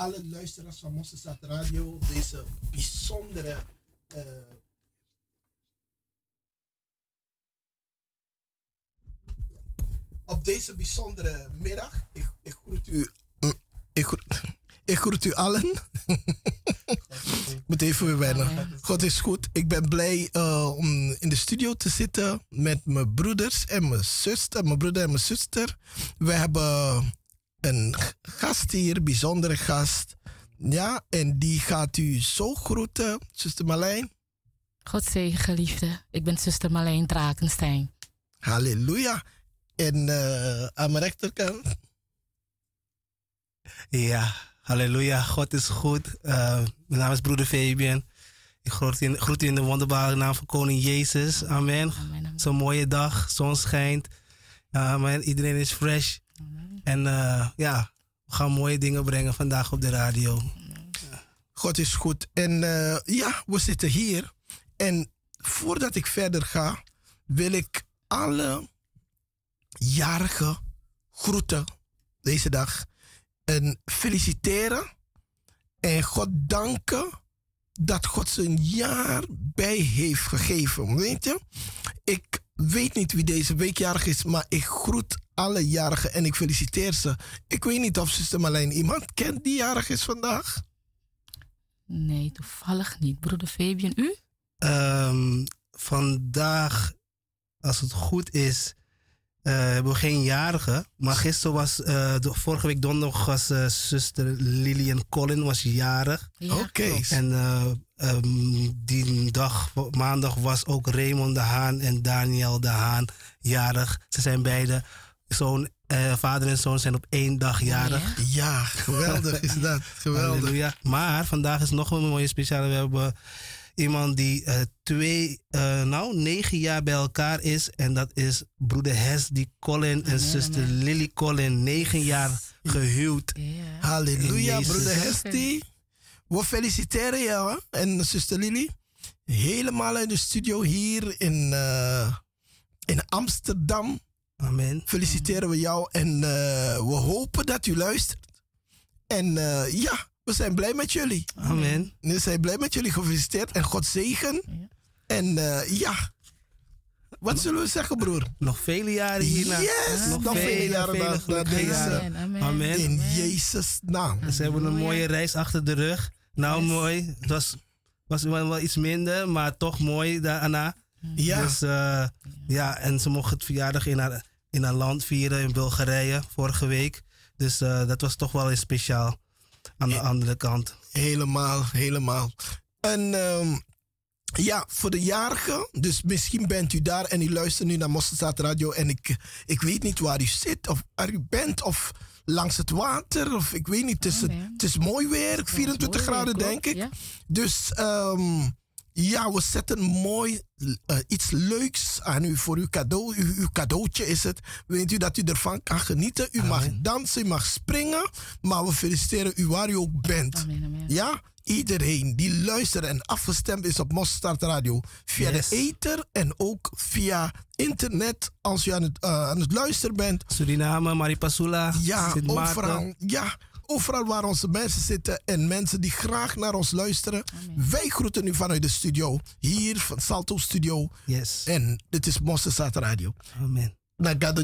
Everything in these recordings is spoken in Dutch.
Alle luisteraars van Mosselstad Radio op deze bijzondere uh, op deze bijzondere middag. Ik, ik groet u. Ik groet, ik groet u allen. Moet even weer wennen. God is goed. Ik ben blij uh, om in de studio te zitten met mijn broeders en mijn zuster. Mijn broeder en mijn zuster. We hebben een gast hier, bijzondere gast. Ja, en die gaat u zo groeten, zuster Marlijn. God zegen, geliefde. Ik ben zuster Marlijn Drakenstein. Halleluja. En uh, aan mijn rechterkant? Ja, halleluja. God is goed. Uh, mijn naam is broeder Fabian. Ik groet in, groet in de wonderbare naam van koning Jezus. Amen. Amen, Zo'n mooie dag, zon schijnt. Amen. Iedereen is fresh. En uh, ja, we gaan mooie dingen brengen vandaag op de radio. God is goed. En uh, ja, we zitten hier. En voordat ik verder ga, wil ik alle jarigen groeten deze dag. En feliciteren. En God danken dat God zijn jaar bij heeft gegeven. Weet je? Ik weet niet wie deze week jarig is, maar ik groet alle jarigen en ik feliciteer ze. Ik weet niet of zuster Marlijn iemand kent die jarig is vandaag. Nee, toevallig niet. Broeder Fabian, u? Um, vandaag, als het goed is, uh, hebben we geen jarige. Maar gisteren was, uh, de, vorige week donderdag was uh, zuster Lillian Collin was jarig. Ja. Oké. Okay. En um, die dag, maandag, was ook Raymond de Haan en Daniel de Haan jarig. Ze zijn beide zoon, vader en zoon zijn op één dag jarig. Ja, geweldig is dat. Geweldig. Halleluja. Maar vandaag is nog een mooie speciale. We hebben iemand die uh, twee, uh, nou, negen jaar bij elkaar is. En dat is broeder Hes, die Colin en zuster Lily Colin, negen jaar gehuwd. Halleluja, broeder Hesti. We feliciteren jou en zuster Lily. Helemaal in de studio hier in, uh, in Amsterdam. Amen. Feliciteren we jou en we hopen dat u luistert. En ja, we zijn blij met jullie. Amen. We zijn blij met jullie. Gefeliciteerd en God zegen. Ja. En uh, ja. Wat zullen we zeggen, broer? Nog vele jaren hierna. Yes, nog, nog vele, jaren vele na, deze. Amen. Amen. In Jezus' naam. Amen. Ze hebben een mooie reis achter de rug. Nou, yes. mooi. Het was, was wel iets minder, maar toch mooi daarna. Ja. Dus uh, ja, en ze mocht het verjaardag in haar, in haar land vieren in Bulgarije vorige week. Dus uh, dat was toch wel eens speciaal aan de andere kant. Helemaal, helemaal. En um, ja, voor de jarigen, dus misschien bent u daar en u luistert nu naar Mosselstaat Radio en ik, ik weet niet waar u zit of waar u bent of langs het water of ik weet niet. Het is, het is mooi weer, 24 graden weer, denk ik. Ja. Dus um, ja, we zetten mooi uh, iets leuks aan u voor uw cadeau. U, uw cadeautje is het. Weet u dat u ervan kan genieten? U amen. mag dansen, u mag springen. Maar we feliciteren u waar u ook bent. Amen, amen. Ja, iedereen die luistert en afgestemd is op Mosstart Radio. Via yes. de ether en ook via internet. Als u aan het, uh, aan het luisteren bent. Suriname, Maripasula. Ja, overal. Ja overal waar onze mensen zitten en mensen die graag naar ons luisteren. Amen. Wij groeten u vanuit de studio, hier van Salto Studio. Yes. En dit is Mosselstad Radio. Amen. Nagado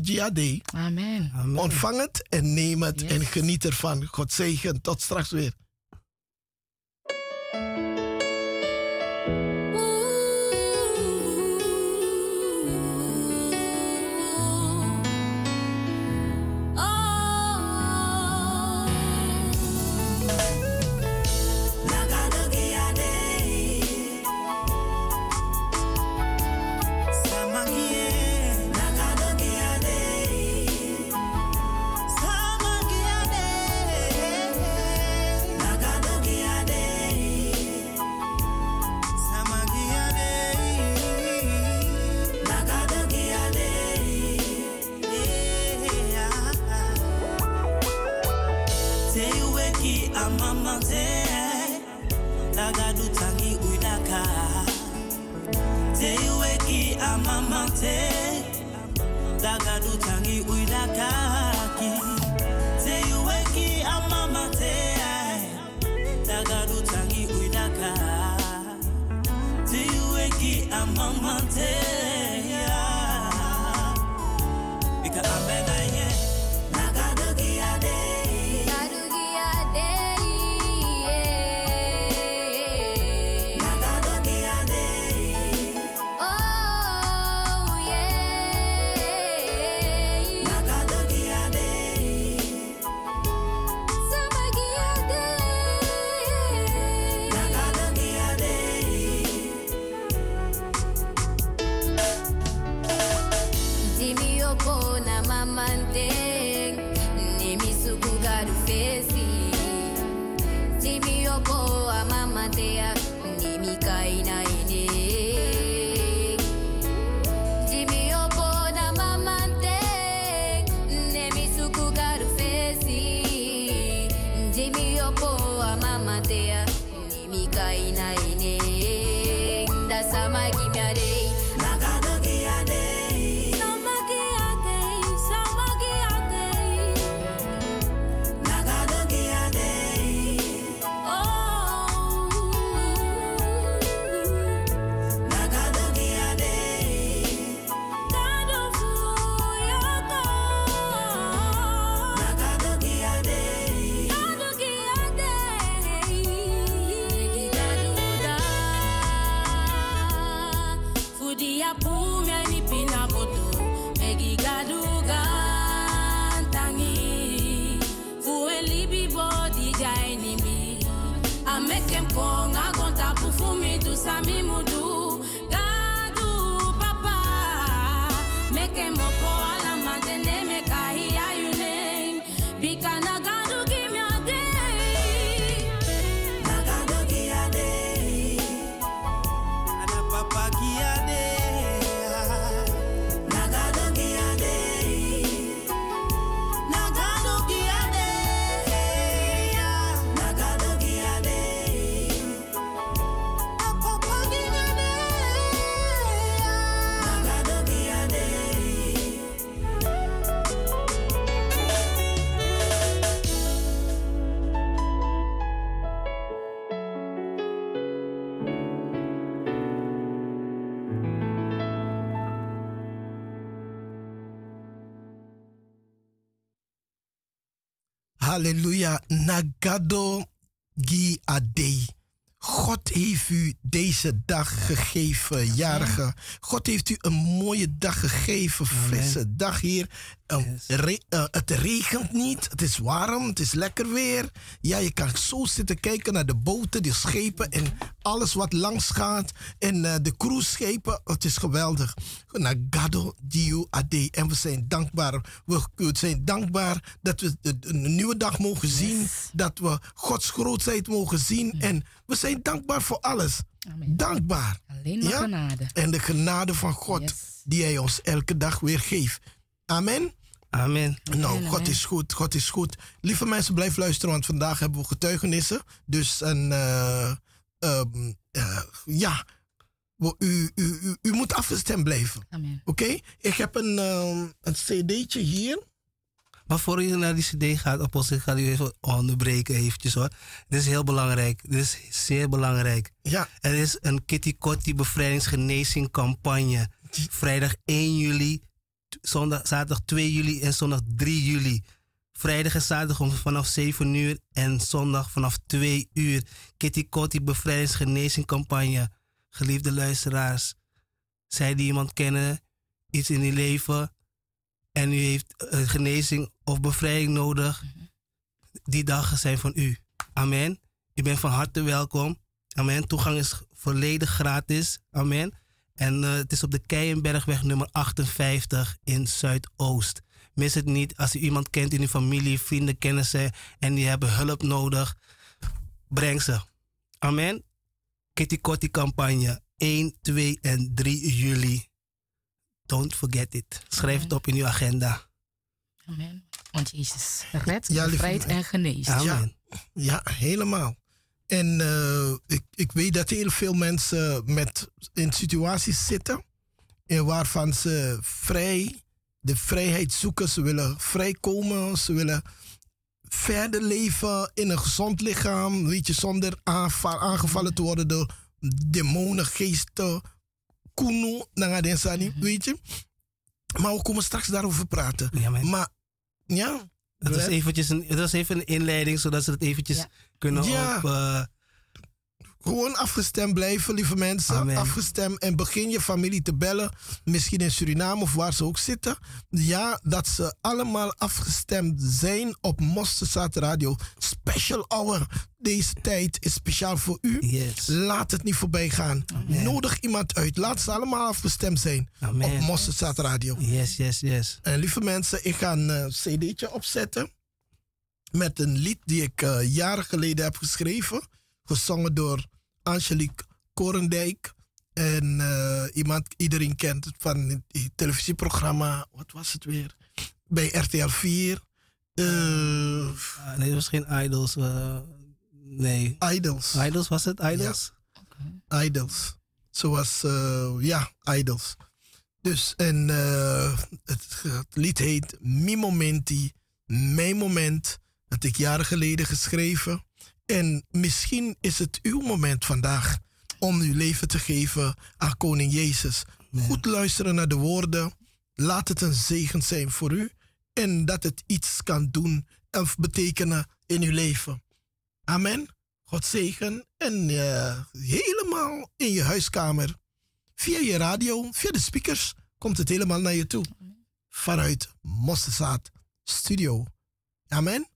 Amen. Amen. Ontvang het en neem het yes. en geniet ervan. God zegen. Tot straks weer. Nagado gi adei. God heeft u deze dag gegeven, jarige. God heeft u een mooie dag gegeven, frisse dag hier. Um, het regent niet, het is warm, het is lekker weer. Ja, je kan zo zitten kijken naar de boten, de schepen en alles wat langs gaat. En uh, de cruiseschepen, het is geweldig. Nagado Diu Ade. En we zijn dankbaar. We, zijn dankbaar dat we een nieuwe dag mogen zien. Dat we Gods grootheid mogen zien. En we zijn dankbaar voor alles. Amen. Dankbaar. Alleen maar ja? genade. En de genade van God die Hij ons elke dag weer geeft. Amen. Amen. Nou, God is goed. God is goed. Lieve mensen, blijf luisteren, want vandaag hebben we getuigenissen. Dus een, uh, um, uh, ja, u, u, u, u, moet afgestemd blijven. Oké? Okay? Ik heb een, um, een cd'tje hier. Maar voor je naar die cd gaat, Apostel, ik ga u even onderbreken eventjes hoor. Dit is heel belangrijk. Dit is zeer belangrijk. Ja. Er is een Kitty Kotti bevrijdingsgenezing campagne. Vrijdag 1 juli, zondag, zaterdag 2 juli en zondag 3 juli. Vrijdag en zaterdag vanaf 7 uur en zondag vanaf 2 uur. Kitty Kotti bevrijdingsgenezing campagne. Geliefde luisteraars, zij die iemand kennen, iets in uw leven en u heeft uh, genezing of bevrijding nodig, die dagen zijn van u. Amen. U bent van harte welkom. Amen. Toegang is volledig gratis. Amen. En uh, het is op de Keienbergweg nummer 58 in Zuidoost. Mis het niet. Als u iemand kent in uw familie, vrienden, kennissen en die hebben hulp nodig, breng ze. Amen. Kitty Kotti campagne 1, 2 en 3 juli. Don't forget it. Schrijf het op in uw agenda. Amen. Want Jezus redt, ja, bevrijdt en geneest. Ja, ja, helemaal. En uh, ik, ik weet dat heel veel mensen met, in situaties zitten in waarvan ze vrij, de vrijheid zoeken. Ze willen vrijkomen, ze willen verder leven in een gezond lichaam. Weet je, zonder aangevallen te worden door demonen, geesten, kunu, nanga den sani, mhm. weet je. Maar we komen straks daarover praten. Ja, maar ja. Het was, eventjes een, het was even een inleiding, zodat ze het eventjes kunnen ja. op... Uh, gewoon afgestemd blijven, lieve mensen. Afgestemd en begin je familie te bellen. Misschien in Suriname of waar ze ook zitten. Ja, dat ze allemaal afgestemd zijn op Mosterdzaad Radio. Special hour. Deze tijd is speciaal voor u. Yes. Laat het niet voorbij gaan. Nodig iemand uit. Laat ze allemaal afgestemd zijn Amen. op Mosterdzaad Radio. Yes, yes, yes. En lieve mensen, ik ga een uh, cd'tje opzetten. Met een lied die ik uh, jaren geleden heb geschreven. Gezongen door Angelique Korendijk. En uh, iemand, iedereen kent het van het televisieprogramma, wat was het weer? Bij RTL 4. Uh, ah, nee, het was geen Idols. Nee. Idols. Idols was het? Idols? Ja. Idols. Zoals, ja, Idols. Dus, en het, het, lied heet Mi Momenti, Mijn Moment. Dat ik jaren geleden geschreven. En misschien is het uw moment vandaag om uw leven te geven aan Koning Jezus. Goed luisteren naar de woorden. Laat het een zegen zijn voor u. En dat het iets kan doen of betekenen in uw leven. Amen. God zegen. En uh, helemaal in je huiskamer. Via je radio, via de speakers, komt het helemaal naar je toe. Vanuit Mosterzaad Studio. Amen.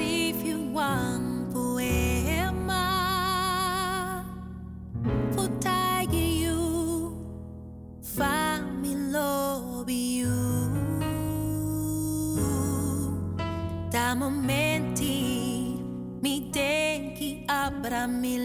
momenti mi abra me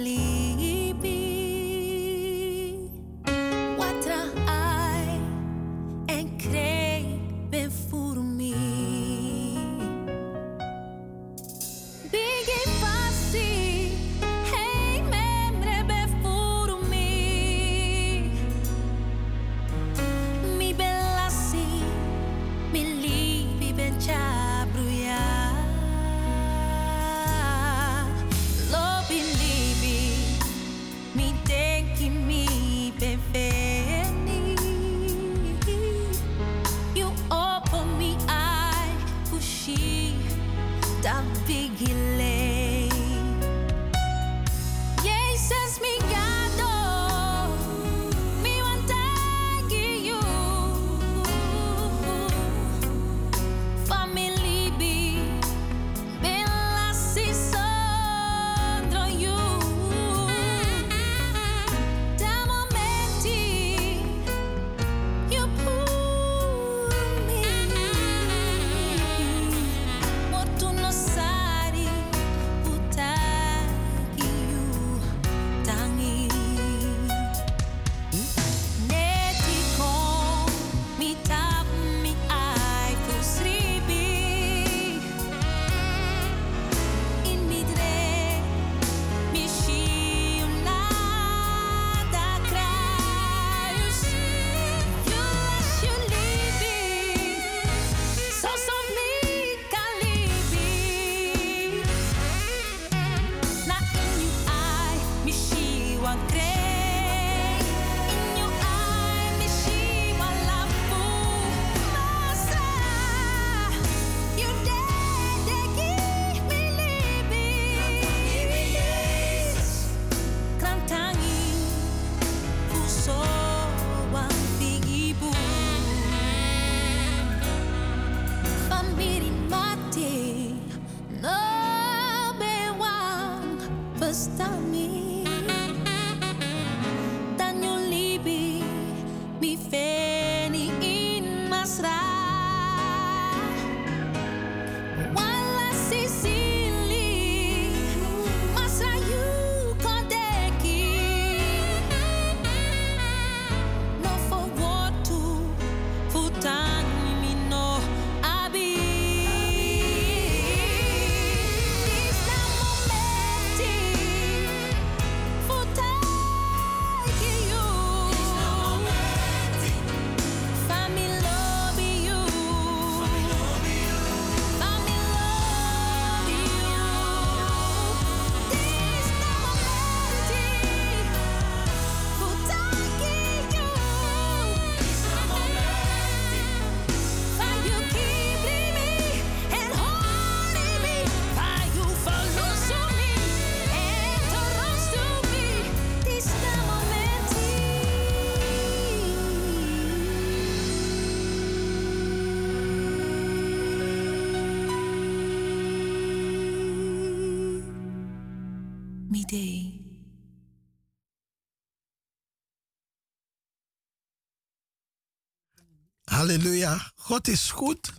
Halleluja. God is goed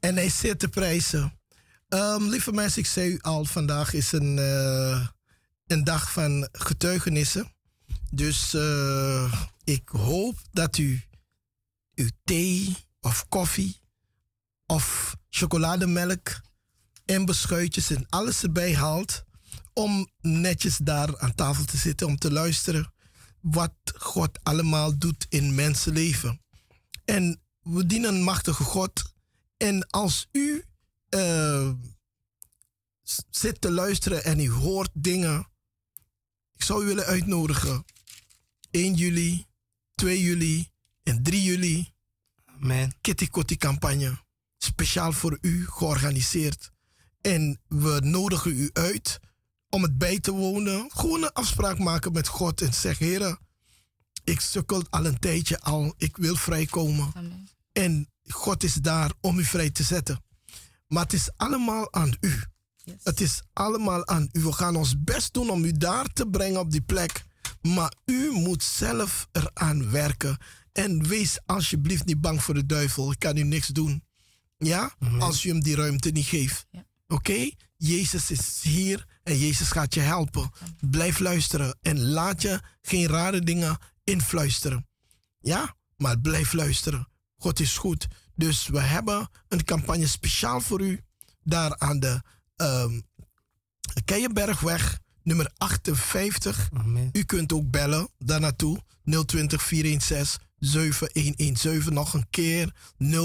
en hij zit te prijzen. Um, lieve mensen, ik zei u al, vandaag is een, uh, een dag van getuigenissen. Dus uh, ik hoop dat u uw thee of koffie of chocolademelk en beschuitjes en alles erbij haalt om netjes daar aan tafel te zitten om te luisteren wat God allemaal doet in mensenleven. En we dienen een machtige God. En als u uh, zit te luisteren en u hoort dingen, ik zou u willen uitnodigen. 1 juli, 2 juli en 3 juli. Amen. Kitty Kotti campagne. Speciaal voor u georganiseerd. En we nodigen u uit om het bij te wonen. Gewoon een afspraak maken met God en zeggen: Heer, ik sukkel al een tijdje al. Ik wil vrijkomen. Amen. En God is daar om u vrij te zetten. Maar het is allemaal aan u. Yes. Het is allemaal aan u. We gaan ons best doen om u daar te brengen op die plek. Maar u moet zelf eraan werken. En wees alsjeblieft niet bang voor de duivel. Ik kan u niks doen. Ja? Amen. Als u hem die ruimte niet geeft. Ja. Oké? Jezus is hier en Jezus gaat je helpen. Blijf luisteren en laat je geen rare dingen influisteren. Ja? Maar blijf luisteren. God is goed. Dus we hebben een campagne speciaal voor u. Daar aan de um, Keienbergweg, nummer 58. Amen. U kunt ook bellen daar naartoe. 020 416 7117. Nog een keer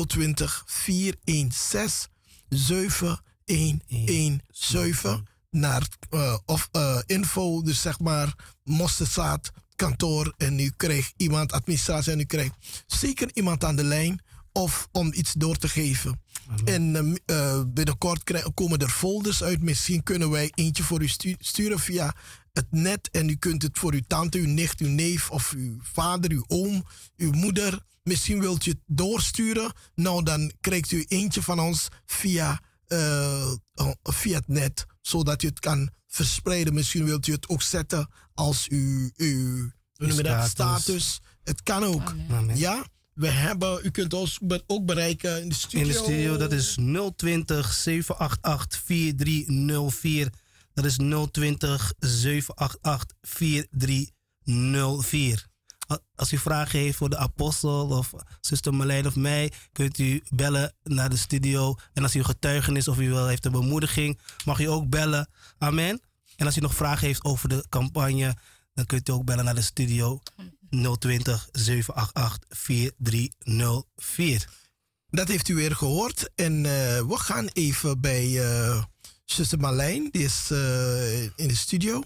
020 416 7117. Naar uh, of, uh, info, dus zeg maar Mosterdzaad kantoor. En u krijgt iemand, administratie, en u krijgt zeker iemand aan de lijn. Of om iets door te geven. En uh, binnenkort krijgen, komen er folders uit. Misschien kunnen wij eentje voor u stu sturen via het net. En u kunt het voor uw tante, uw nicht, uw neef of uw vader, uw oom, uw moeder. Misschien wilt u het doorsturen. Nou, dan krijgt u eentje van ons via, uh, via het net. Zodat u het kan verspreiden. Misschien wilt u het ook zetten als uw, uw hoe noem je dat? Status. status. Het kan ook. Amen. Amen. Ja? We hebben, u kunt ons ook bereiken in de studio. In de studio, dat is 020 788 4304. Dat is 020 788 4304. Als u vragen heeft voor de apostel of zuster Marlijn of mij, kunt u bellen naar de studio. En als u getuigenis of u wel heeft een bemoediging, mag u ook bellen. Amen. En als u nog vragen heeft over de campagne, dan kunt u ook bellen naar de studio 020 788 4304. Dat heeft u weer gehoord. En uh, we gaan even bij uh, zuster Marlijn, die is uh, in de studio.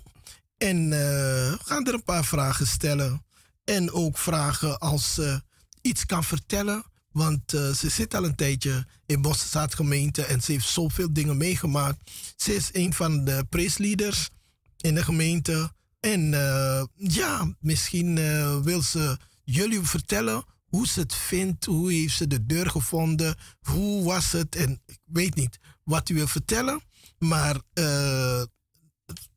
En we gaan er een paar vragen stellen. En ook vragen als ze iets kan vertellen. Want ze zit al een tijdje in Bossenstaat gemeente en ze heeft zoveel dingen meegemaakt. Ze is een van de preesleaders in de gemeente. En ja, misschien wil ze jullie vertellen hoe ze het vindt, hoe heeft ze de deur gevonden, hoe was het en ik weet niet wat u wil vertellen, maar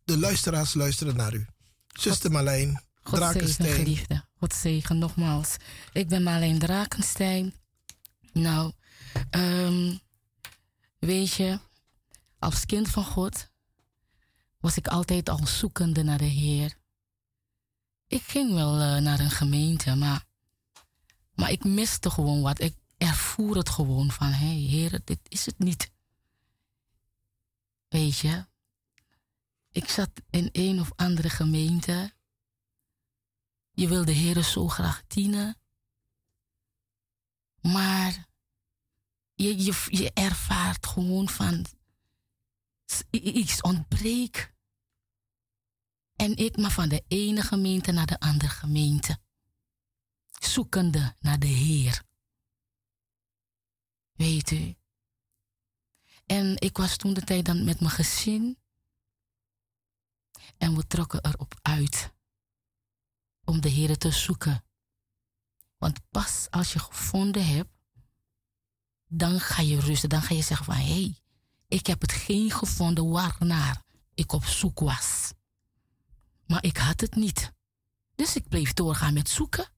de luisteraars luisteren naar u. Zuster Marlijn, God zegen, geliefde. God zegen, nogmaals. Ik ben Marlijn Drakenstein. Nou, um, weet je, als kind van God was ik altijd al zoekende naar de Heer. Ik ging wel uh, naar een gemeente, maar maar ik miste gewoon wat. Ik ervoer het gewoon van, hé hey, heren, dit is het niet. Weet je, ik zat in een of andere gemeente. Je wil de heren zo graag dienen. Maar je, je, je ervaart gewoon van, iets ontbreekt. En ik maar van de ene gemeente naar de andere gemeente zoekende naar de Heer. Weet u. En ik was toen de tijd dan met mijn gezin. En we trokken erop uit om de Heer te zoeken. Want pas als je gevonden hebt, dan ga je rusten. Dan ga je zeggen van, hé, hey, ik heb hetgeen gevonden waarnaar ik op zoek was. Maar ik had het niet. Dus ik bleef doorgaan met zoeken.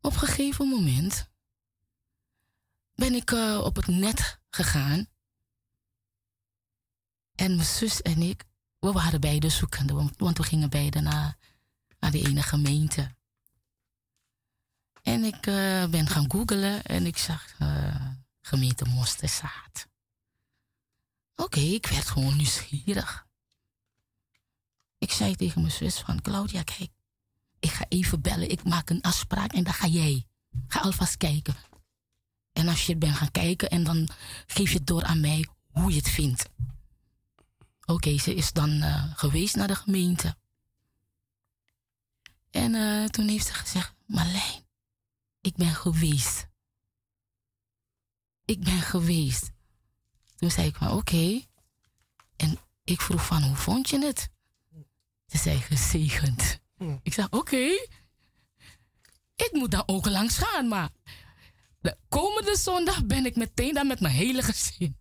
Op een gegeven moment ben ik uh, op het net gegaan. En mijn zus en ik, we waren beide zoekende, want we gingen beide naar, naar die ene gemeente. En ik uh, ben gaan googlen en ik zag uh, gemeente Mosterzaad. Oké, ik werd gewoon nieuwsgierig. Ik zei tegen mijn zus van, Claudia, kijk, ik ga even bellen, ik maak een afspraak en dan ga jij. Ga alvast kijken. En als je bent gaan kijken en dan geef je het door aan mij hoe je het vindt. Oké, ze is dan uh, geweest naar de gemeente. En uh, toen heeft ze gezegd, Marlijn, ik ben geweest. Ik ben geweest. Toen zei ik van oké. Okay. En ik vroeg van hoe vond je het? Ze zei gezegend. Hm. Ik zei oké. Okay. Ik moet dan ook langs gaan, maar de komende zondag ben ik meteen daar met mijn hele gezin.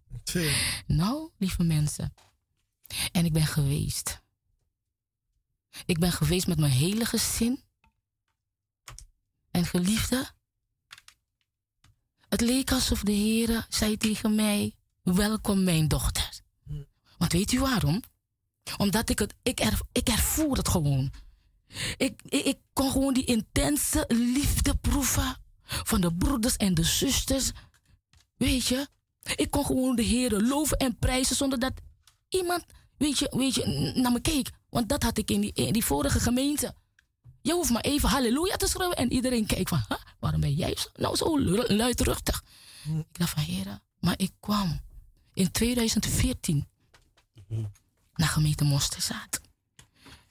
Nou, lieve mensen. En ik ben geweest. Ik ben geweest met mijn hele gezin. En geliefde, het leek alsof de Heer zei tegen mij: Welkom, mijn dochter. Want weet u waarom? Omdat ik het, ik, er, ik ervoer het gewoon. Ik, ik, ik kon gewoon die intense liefde proeven van de broeders en de zusters. Weet je, ik kon gewoon de Heer loven en prijzen zonder dat iemand, weet je, weet je, naar me keek. Want dat had ik in die, in die vorige gemeente. Je hoeft maar even halleluja te schreeuwen en iedereen kijkt van, waarom ben jij nou zo luidruchtig? Hm. Ik dacht van, heren, maar ik kwam in 2014 hm. naar gemeente Mosterzaad.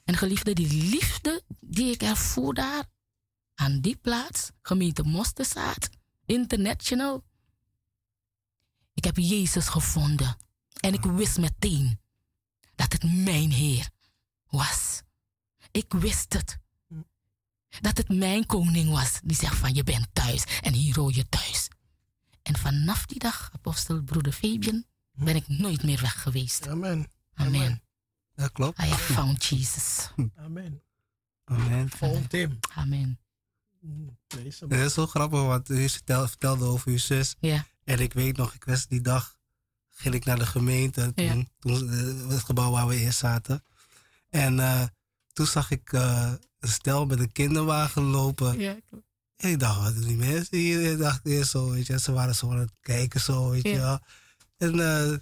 En geliefde, die liefde die ik ervoer daar, aan die plaats, gemeente Mosterzaad, international. Ik heb Jezus gevonden. En ik wist meteen dat het mijn Heer was. Ik wist het dat het mijn koning was die zegt van je bent thuis en hier hoor je thuis. En vanaf die dag, apostel broeder Fabian, ben ik nooit meer weg geweest. Amen. Amen. Dat klopt. I have found Jesus. Amen. Amen. Found him. Amen. Het is zo grappig, want u vertelde, over uw zus. Ja. En ik weet nog, ik was die dag, ging ik naar de gemeente, toen, ja. toen het gebouw waar we eerst zaten. En uh, toen zag ik uh, een stel met een kinderwagen lopen. Ja, En ik dacht, wat die mensen hier? Ik dacht eerst zo, weet je, ze waren zo aan het kijken, zo, weet je wel. En uh,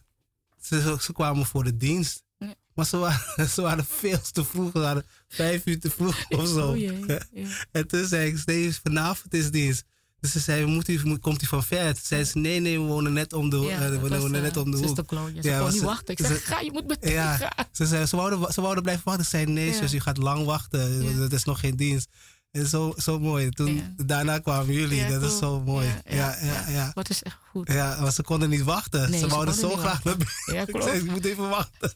ze, ze kwamen voor de dienst. Ja. Maar ze waren, ze waren veel te vroeg. Ze waren vijf uur te vroeg of zo. Oh, jee, ja. En toen zei ik, steeds vanavond is dienst. Dus ze zei, moet u, komt u van ver? Toen zei ze, nee, nee, we wonen net om de, ja, uh, we wonen was, net om de hoek. Ze ja, kon niet wachten. Ik zei, ga, je moet meteen ja, gaan. Ze, zei, ze, wouden, ze wouden blijven wachten. Ze zei, nee, Ja. zus, u gaat lang wachten. Dat is nog geen dienst. En zo, zo mooi. Toen, Ja. Daarna kwamen jullie. Ja, dat is zo mooi. Ja, Ja, ja. Wat is echt goed. Ja, maar ze konden niet wachten. Nee, ze ze wouden zo graag naar binnen. Ja, Ik zei, ik moet even wachten.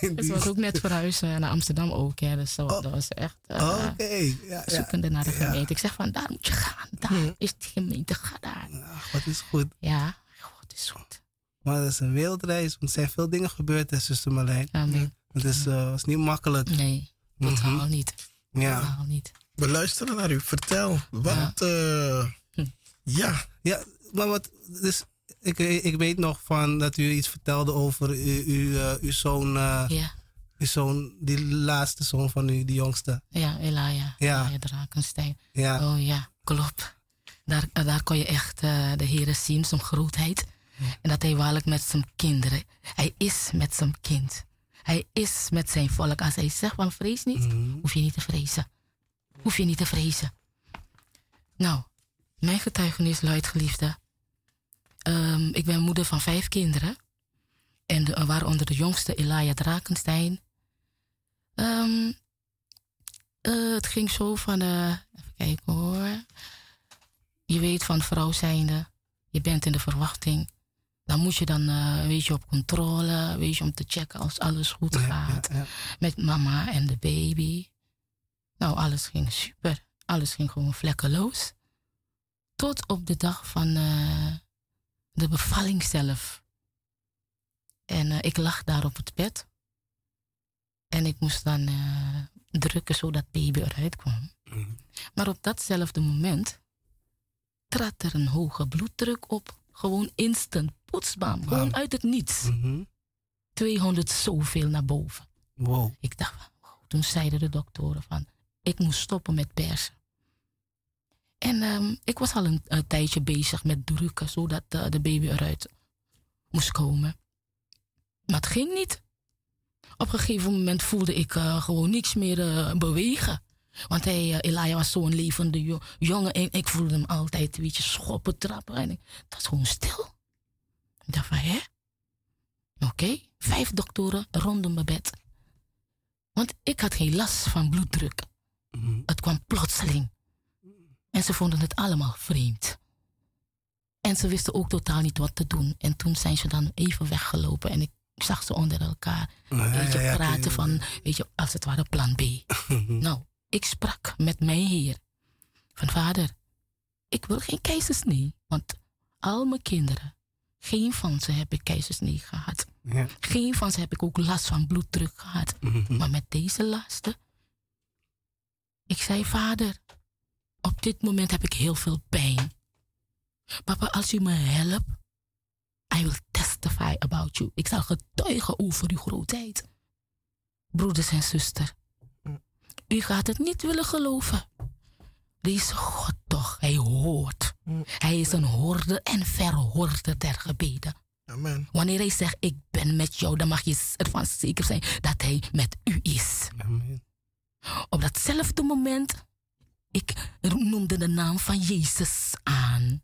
Dienst. was ook net verhuizen naar Amsterdam ook. Hè. Dus zo, Oh. dat was echt uh, Oh, zoekende naar de gemeente. Ik zeg van, daar moet je gaan. Daar is die gemeente, ga daar. Ach, wat is goed. Ja, God is goed. Maar het is een wereldreis. Want er zijn veel dingen gebeurd, hè, zuster Marlijn. Amen. Het is, eh, is niet makkelijk. Nee, totaal Mhm. niet. Ja. Totaal niet. We luisteren naar u. Vertel. Want uh, Hm. ja, Ja, maar wat, dus ik, ik weet nog van dat u iets vertelde over uw, uw, eh, uw zoon, eh, Ja, uw zoon, die laatste zoon van u, die jongste. ja, Elia. Ja. Elia Drakenstein. Ja, Oh ja, klopt. Daar, eh, daar kon je echt eh, de Heer zien, zijn grootheid. En dat hij waarlijk met zijn kinderen, hij is met zijn kind. Hij is met zijn volk. Als hij zegt van vrees niet, Mhm. hoef je niet te vrezen. Hoef je niet te vrezen. Nou, mijn getuigenis luidt geliefde. Ehm, ik ben moeder van vijf kinderen. En de, waaronder de jongste Elia Drakenstein. Ehm, eh, het ging zo van, eh, even kijken hoor. Je weet van vrouw zijnde, je bent in de verwachting. Dan moet je dan, eh, weet je, op controle, weet je, om te checken als alles goed Ja, gaat. ja, ja. Met mama en de baby. Nou, alles ging super. Alles ging gewoon vlekkeloos. Tot op de dag van eh, de bevalling zelf. En eh, ik lag daar op het bed. En ik moest dan uh, drukken zodat baby eruit kwam. Mhm. Maar op datzelfde moment trad er een hoge bloeddruk op. Gewoon instant, poetsbam, gewoon uit het niets. Mm -hmm. 200 zoveel naar boven. Wow. Ik dacht, wow. toen zeiden de doktoren van, ik moest stoppen met persen. En um, ik was al een, tijdje bezig met drukken, zodat de baby eruit moest komen. Maar het ging niet. Op een gegeven moment voelde ik uh, gewoon niks meer uh, bewegen. Want hij, uh, Elijah was zo'n levende jongen. En ik voelde hem altijd een beetje schoppen, trappen. En dat is gewoon stil. Ik dacht van, hè? Oké, vijf doktoren rondom mijn bed. Want ik had geen last van bloeddruk. -hmm. Het kwam plotseling. En ze vonden het allemaal vreemd. En ze wisten ook totaal niet wat te doen. En toen zijn ze dan even weggelopen. En ik zag ze onder elkaar. Ja, weet je, ja, praten ja, van, weet je, als het ware plan B. nou, ik sprak met mijn heer. Van vader, ik wil geen keizersnee. Want al mijn kinderen, geen van ze heb ik keizersnee gehad. Geen van ze heb ik ook last van bloeddruk gehad. Maar met deze lasten. Ik zei, vader, op dit moment heb ik heel veel pijn. Papa, als u me helpt, I will testify about you. Ik zal getuigen over uw grootheid. Broeders en zusters, u gaat het niet willen geloven. Deze God toch, hij hoort. Hij is een hoorder en verhoorder der gebeden. Amen. Wanneer hij zegt, ik ben met jou, dan mag je ervan zeker zijn dat hij met u is. Amen. Op datzelfde moment, ik noemde de naam van Jezus aan.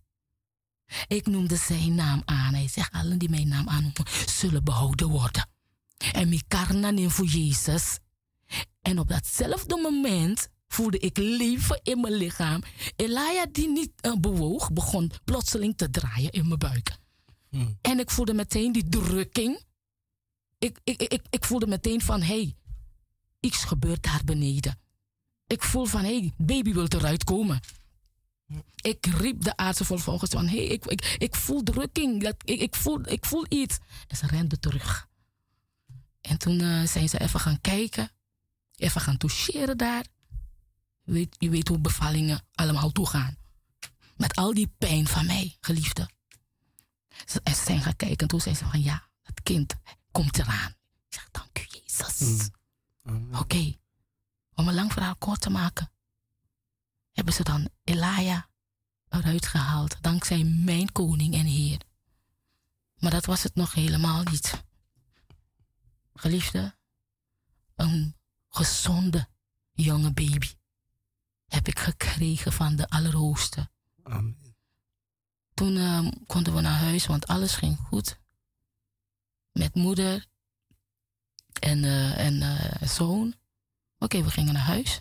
Ik noemde zijn naam aan. Hij zegt, allen die mijn naam aannoemen, zullen behouden worden. En mijn karna voor Jezus. En op datzelfde moment voelde ik leven in mijn lichaam. Elia die niet uh, bewoog, begon plotseling te draaien in mijn buik. Hmm. En ik voelde meteen die drukking. Ik, ik, ik, ik voelde meteen van, hé, hey, iets gebeurt daar beneden. Ik voel van, hé, hey, baby wil eruit komen. Ik riep de aardse vervolgens van, hé, hey, ik, ik, ik voel drukking, dat, ik, ik, voel, ik voel iets. En ze rende terug. En toen uh, zijn ze even gaan kijken, even gaan toucheren daar. Je weet, je weet hoe bevallingen allemaal toegaan. Met al die pijn van mij, geliefde. En ze zijn gaan kijken en toen zei ze van, ja, het kind komt eraan. Ik zeg, dank u Jezus. Mm. Oké, okay. om een lang verhaal kort te maken hebben ze dan Elia eruit gehaald, dankzij mijn koning en heer. Maar dat was het nog helemaal niet. Geliefde, een gezonde jonge baby heb ik gekregen van de Allerhoogste. Amen. Toen uh, konden we naar huis, want alles ging goed. Met moeder en, uh, en uh, zoon. Oké, we gingen naar huis.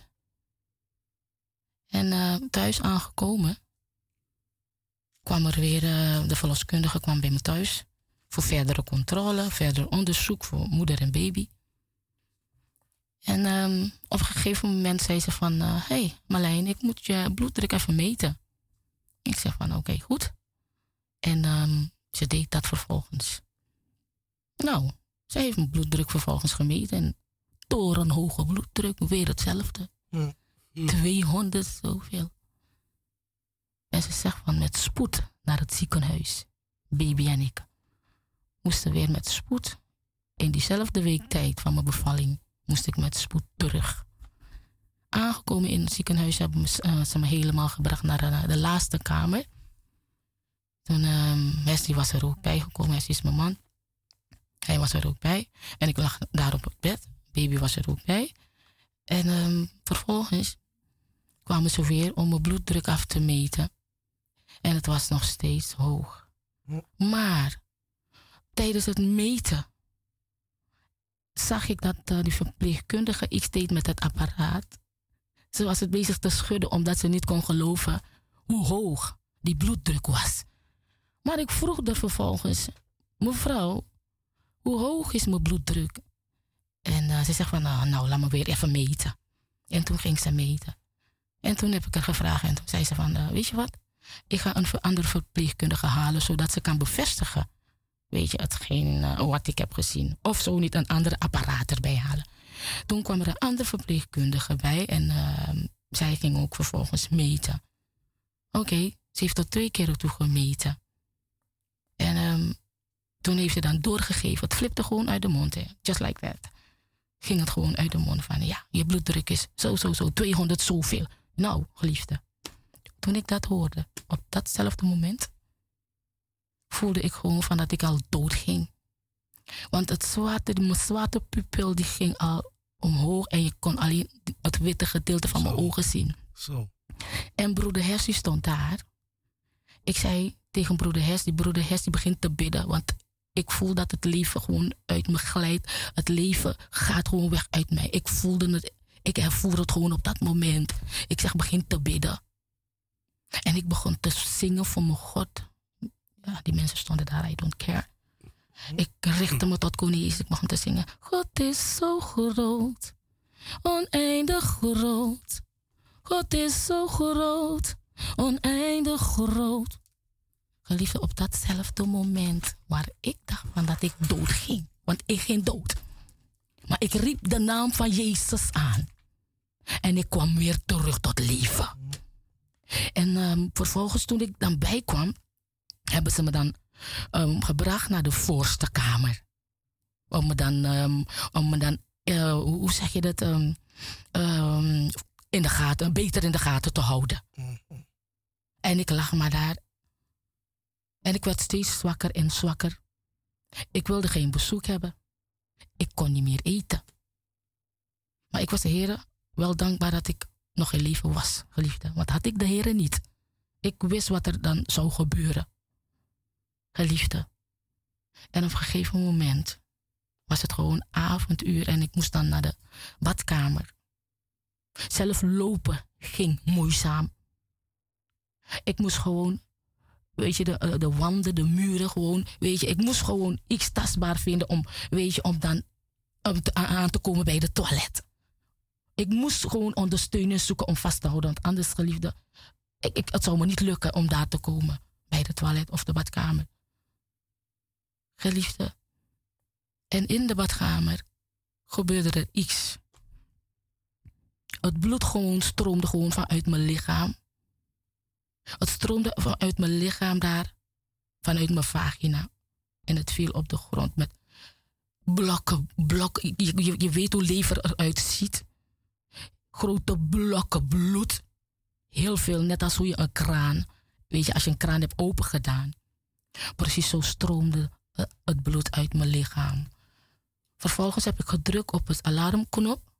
En uh, thuis aangekomen kwam er weer, de verloskundige kwam bij me thuis voor verdere controle, verder onderzoek voor moeder en baby. En um, op een gegeven moment zei ze van, hé hey Marlijn, ik moet je bloeddruk even meten. Ik zeg van, oké, goed. En um, ze deed dat vervolgens. Nou, ze heeft mijn bloeddruk vervolgens gemeten en torenhoge bloeddruk, weer hetzelfde. Hm. 200 zoveel. En ze zegt van met spoed naar het ziekenhuis. Baby en ik moesten weer met spoed. In diezelfde week tijd van mijn bevalling moest ik met spoed terug. Aangekomen in het ziekenhuis hebben uh, ze me helemaal gebracht naar de, de laatste kamer. Toen um, Wesley was er ook bij gekomen. Wesley is mijn man. Hij was er ook bij. En ik lag daar op het bed. Baby was er ook bij. En um, vervolgens kwamen ze weer om mijn bloeddruk af te meten. En het was nog steeds hoog. Maar tijdens het meten zag ik dat uh, die verpleegkundige iets deed met het apparaat. Ze was het bezig te schudden omdat ze niet kon geloven hoe hoog die bloeddruk was. Maar ik vroeg er vervolgens, mevrouw, hoe hoog is mijn bloeddruk? En uh, ze zegt van, nou, nou, laat me weer even meten. En toen ging ze meten. En toen heb ik haar gevraagd en toen zei ze van, uh, weet je wat? Ik ga een andere verpleegkundige halen, zodat ze kan bevestigen, weet je, hetgeen uh, wat ik heb gezien. Of zo niet een andere apparaat erbij halen. Toen kwam er een andere verpleegkundige bij en ehm, zij ging ook vervolgens meten. Oké, ze heeft tot twee keer toe gemeten. En toen heeft ze dan doorgegeven. Het flipte gewoon uit de mond, hè. just like that. Ging het gewoon uit de mond van, ja, je bloeddruk is zo, zo, zo, 200 zoveel. Nou, geliefde, toen ik dat hoorde, op datzelfde moment, voelde ik gewoon van dat ik al dood ging. Want het zwarte, mijn zwarte pupil die ging al omhoog en je kon alleen het witte gedeelte van mijn ogen zien. Zo. En broeder Hersie stond daar. Ik zei tegen broeder Hers, die broeder Hers die begint te bidden, want ik voel dat het leven gewoon uit me glijdt. Het leven gaat gewoon weg uit mij. Ik voelde het, ik ervoer het gewoon op dat moment. Ik zeg, begin te bidden. En ik begon te zingen voor mijn God. Ja, die mensen stonden daar, I don't care. Ik richtte me tot koning Jezus. Ik begon te zingen. God is zo groot. Oneindig groot. God is zo groot. Oneindig groot. Geliefde, op datzelfde moment waar ik dacht van dat ik dood ging. Want ik ging dood. Maar ik riep de naam van Jezus aan. En ik kwam weer terug tot leven. En ehm, vervolgens toen ik dan bijkwam, hebben ze me dan um, gebracht naar de voorste kamer. Om me dan, um, om me dan uh, hoe zeg je dat, in de gaten, beter in de gaten te houden. En ik lag maar daar. En ik werd steeds zwakker en zwakker. Ik wilde geen bezoek hebben. Ik kon niet meer eten. Maar ik was de Heer wel dankbaar dat ik nog in leven was, geliefde. Want had ik de Heer niet. Ik wist wat er dan zou gebeuren. Geliefde. En op een gegeven moment was het gewoon avonduur en ik moest dan naar de badkamer. Zelf lopen ging moeizaam. Ik moest gewoon, weet je, de, eh, de wanden, de muren gewoon, weet je, ik moest gewoon iets tastbaar vinden om, weet je, om dan aan te komen bij de toilet. Ik moest gewoon ondersteuning zoeken om vast te houden, want anders, geliefde, ik, ik, het zou me niet lukken om daar te komen bij de toilet of de badkamer. Geliefde. En in de badkamer gebeurde er iets. Het bloed gewoon stroomde gewoon vanuit mijn lichaam. Het stroomde vanuit mijn lichaam daar, vanuit mijn vagina. En het viel op de grond met blokken, blokken. Je, weet hoe lever eruit ziet. Grote blokken bloed. Heel veel, net als hoe je een kraan, weet je, als je een kraan hebt opengedaan. Precies zo stroomde het bloed uit mijn lichaam. Vervolgens heb ik gedrukt op het alarmknop.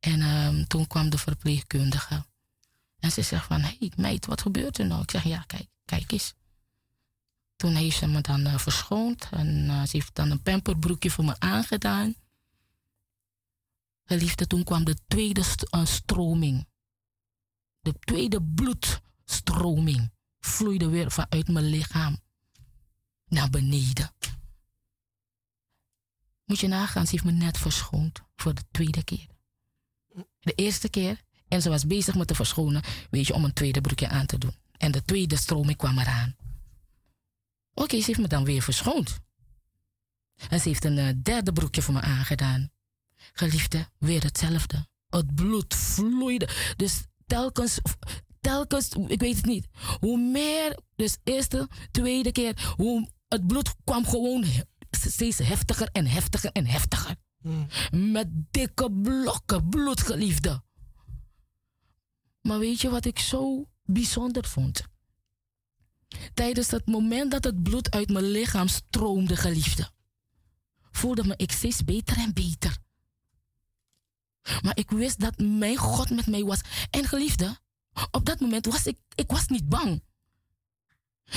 En um, toen kwam de verpleegkundige. En ze zegt van, hé hey, meid, wat gebeurt er nou? Ik zeg, ja, kijk, kijk eens. Toen heeft ze me dan uh, verschoond. En uh, ze heeft dan een pamperbroekje voor me aangedaan. Geliefde, toen kwam de tweede st uh, stroming. De tweede bloedstroming vloeide weer vanuit mijn lichaam naar beneden. Moet je nagaan, ze heeft me net verschoond voor de tweede keer. De eerste keer, en ze was bezig met te verschonen, weet je, om een tweede broekje aan te doen. En de tweede stroming kwam eraan. Oké, ze heeft me dan weer verschoond. En ze heeft een uh, derde broekje voor me aangedaan. Geliefde, weer hetzelfde. Het bloed vloeide. Dus telkens, telkens, ik weet het niet. Hoe meer, dus eerste, tweede keer, hoe het bloed kwam gewoon steeds heftiger en heftiger en heftiger. Hmm. Met dikke blokken bloed, geliefde. Maar weet je wat ik zo bijzonder vond? Tijdens het moment dat het bloed uit mijn lichaam stroomde, geliefde, voelde me ik steeds beter en beter. Maar ik wist dat mijn God met mij was. En geliefde, op dat moment was ik, ik was niet bang.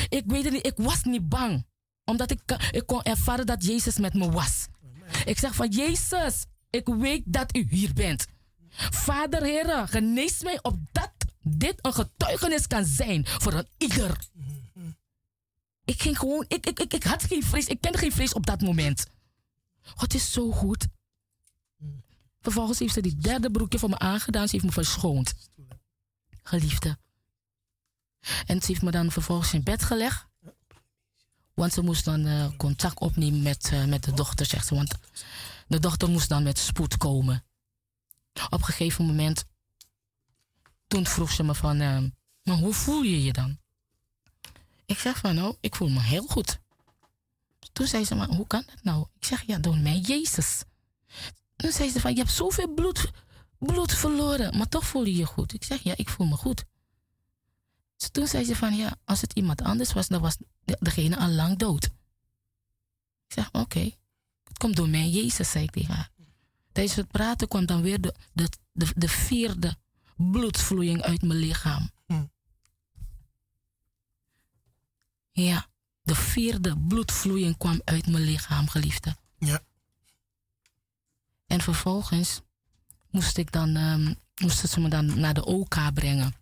Ik weet niet, ik was niet bang omdat ik, ik kon ervaren dat Jezus met me was. Ik zeg van Jezus, ik weet dat u hier bent. Vader Heer, genees mij op dat dit een getuigenis kan zijn voor een ieder. Ik ging gewoon, ik, ik, ik, ik had geen vrees, ik kende geen vrees op dat moment. God is zo goed. Vervolgens heeft ze die derde broekje voor me aangedaan, ze heeft me verschoond. Geliefde. En ze heeft me dan vervolgens in bed gelegd. Want ze moest dan uh, contact opnemen met, uh, met de dochter, zegt ze. Want De dochter moest dan met spoed komen. Op een gegeven moment, toen vroeg ze me van, uh, maar hoe voel je je dan? Ik zeg van, nou, ik voel me heel goed. Toen zei ze, maar hoe kan dat nou? Ik zeg, ja, door mij, Jezus. Toen zei ze van, je hebt zoveel bloed, bloed verloren, maar toch voel je je goed. Ik zeg, ja, ik voel me goed. Dus toen zei ze van, ja, als het iemand anders was, dan was degene al lang dood. Ik zeg, oké, het komt door mij, Jezus, zei ik tegen haar. Tijdens het praten kwam dan weer de, de, de, de vierde bloedvloeiing uit mijn lichaam. Hm. Ja, de vierde bloedvloeiing kwam uit mijn lichaam, geliefde. Ja. En vervolgens moest ik dan, um, moesten ze me dan naar de OK brengen.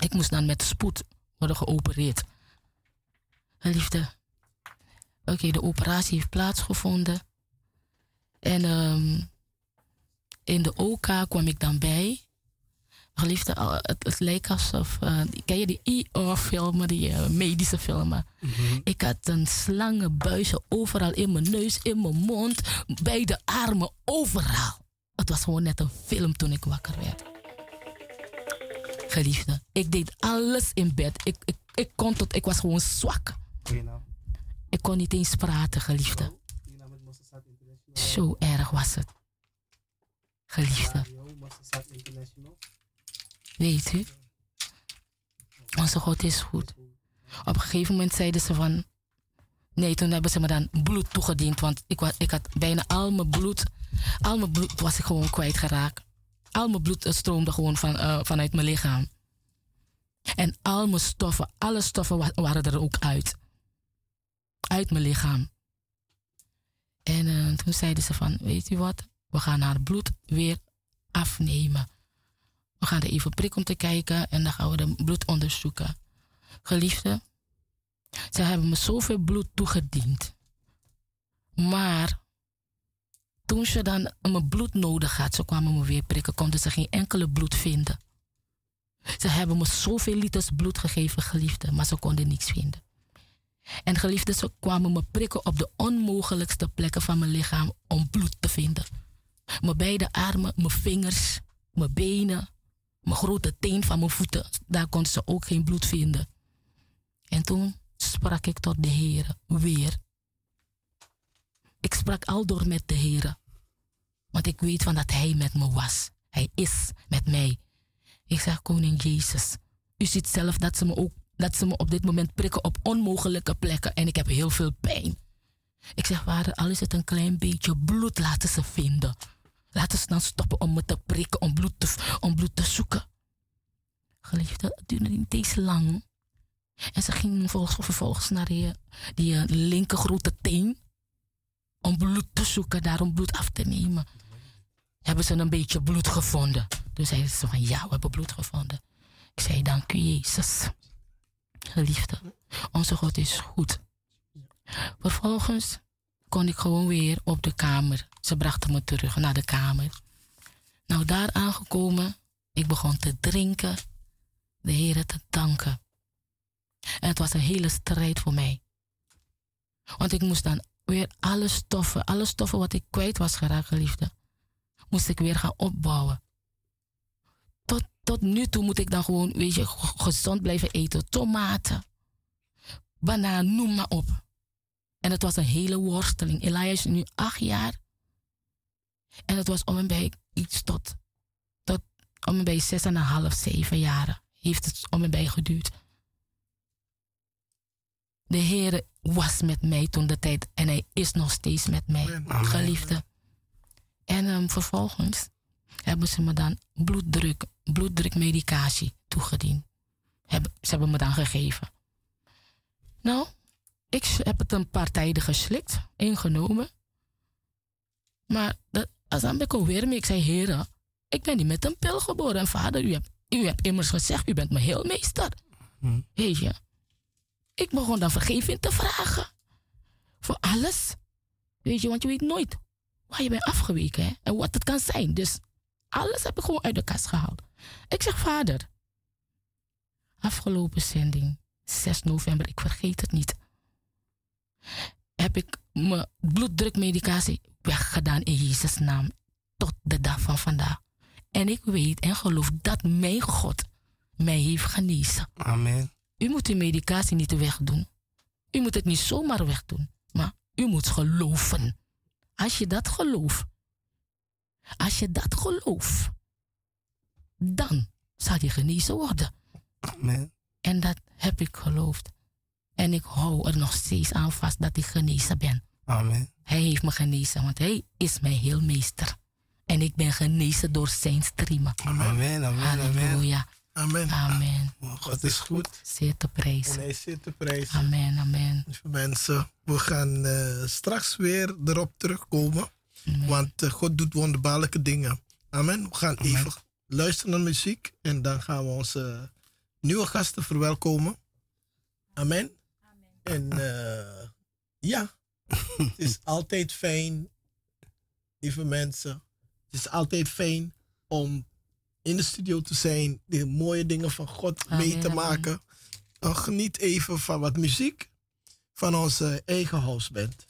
Ik moest dan met spoed worden geopereerd. Geliefde, oké, de operatie heeft plaatsgevonden. En um, in de OK kwam ik dan bij. Geliefde, het, het leek alsof. Uh, ken je die ER-filmen, die uh, medische filmen? Mm -hmm. Ik had een slangenbuisje overal in mijn neus, in mijn mond, bij de armen, overal. Het was gewoon net een film toen ik wakker werd. Geliefde, ik deed alles in bed. Ik, ik, ik kon tot, ik was gewoon zwak. Ik kon niet eens praten, geliefde. Zo erg was het. Geliefde. Weet u? Onze God is goed. Op een gegeven moment zeiden ze van. Nee, toen hebben ze me dan bloed toegediend. Want ik, was, ik had bijna al mijn bloed. Al mijn bloed was ik gewoon kwijtgeraakt. Al mijn bloed stroomde gewoon van, uh, vanuit mijn lichaam. En al mijn stoffen, alle stoffen waren er ook uit. Uit mijn lichaam. En uh, toen zeiden ze van, weet u wat? We gaan haar bloed weer afnemen. We gaan er even prikken om te kijken en dan gaan we de bloed onderzoeken. Geliefde, ze hebben me zoveel bloed toegediend. Maar toen ze dan mijn bloed nodig had, ze kwamen me weer prikken, konden ze geen enkele bloed vinden. Ze hebben me zoveel liters bloed gegeven, geliefde, maar ze konden niets vinden. En geliefde, ze kwamen me prikken op de onmogelijkste plekken van mijn lichaam om bloed te vinden. Mijn beide armen, mijn vingers, mijn benen, mijn grote teen van mijn voeten. Daar konden ze ook geen bloed vinden. En toen sprak ik tot de Heer weer. Ik sprak al door met de Heer. Want ik weet van dat Hij met me was. Hij is met mij. Ik zeg, Koning Jezus, u ziet zelf dat ze me ook dat ze me op dit moment prikken op onmogelijke plekken en ik heb heel veel pijn. Ik zeg, vader, al is het een klein beetje bloed, laten ze vinden. Laten ze dan stoppen om me te prikken, om bloed te, om bloed te zoeken. Geliefde, het duurde niet eens lang. En ze ging vervolgens naar die, die eh, linker grote teen. Om bloed te zoeken, daarom bloed af te nemen. Hebben ze een beetje bloed gevonden. Toen zeiden ze van ja, we hebben bloed gevonden. Ik zei dank u Jezus. Geliefde, onze God is goed. Vervolgens kon ik gewoon weer op de kamer. Ze brachten me terug naar de kamer. Nou, daar aangekomen, ik begon te drinken, de Heer te danken. En het was een hele strijd voor mij. Want ik moest dan weer alle stoffen, alle stoffen wat ik kwijt was geraakt, geliefde, moest ik weer gaan opbouwen. Tot, tot nu toe moet ik dan gewoon, weet je, gezond blijven eten. Tomaten, banaan, noem maar op. En het was een hele worsteling. Elijah is nu acht jaar. En het was om en bij iets tot, tot om en bij zes en een half, zeven jaren. Heeft het om en bij geduurd. De Heer was met mij toen de tijd en hij is nog steeds met mij, geliefde. En um, vervolgens hebben ze me dan bloeddruk, bloeddrukmedicatie toegediend. Heb, ze hebben me dan gegeven. Nou, ik heb het een paar tijden geslikt, ingenomen. Maar dat, als dan ben ik weer mee. Ik zei, heren, ik ben niet met een pil geboren. En vader, u hebt, u hebt immers gezegd, u bent mijn heelmeester. Hm. Weet je. Ik begon dan vergeving te vragen. Voor alles. Weet je, want je weet nooit waar je bent afgeweken hè? en wat het kan zijn. Dus alles heb ik gewoon uit de kast gehaald. Ik zeg, vader, afgelopen zending, 6 november, ik vergeet het niet. Heb ik mijn bloeddrukmedicatie weggedaan in Jezus' naam tot de dag van vandaag. En ik weet en geloof dat mijn God mij heeft genezen. Amen. U moet uw medicatie niet wegdoen. U moet het niet zomaar wegdoen, maar u moet geloven. Als je dat gelooft, als je dat gelooft, dan zal je genezen worden. Amen. En dat heb ik geloofd. En ik hou er nog steeds aan vast dat ik genezen ben. Amen. Hij heeft me genezen, want hij is mijn heelmeester. En ik ben genezen door zijn streamen. Amen. Amen. Amen. Halleluja. Amen. Amen. God is goed. Zeer te En prijzen. hij zit te prijzen. Amen, amen. Lieve mensen, we gaan eh, straks weer erop terugkomen. amen. Want eh, God doet wonderbaarlijke dingen. Amen. We gaan even luisteren naar muziek. En dan gaan we onze nieuwe gasten verwelkomen. Amen. En eh, ja, het is altijd fijn, lieve mensen. Het is altijd fijn om in de studio te zijn. De mooie dingen van God mee te maken. Dan geniet even van wat muziek van onze eigen houseband.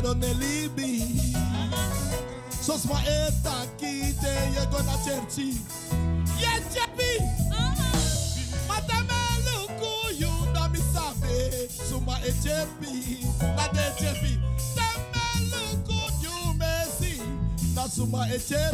so Nelibi. Sos ma eta ki te yego na cherchi. Ye chepi Matame luku yu na mi sabe Suma e chepi Na de chepi Teme luku yu me si Na e chepi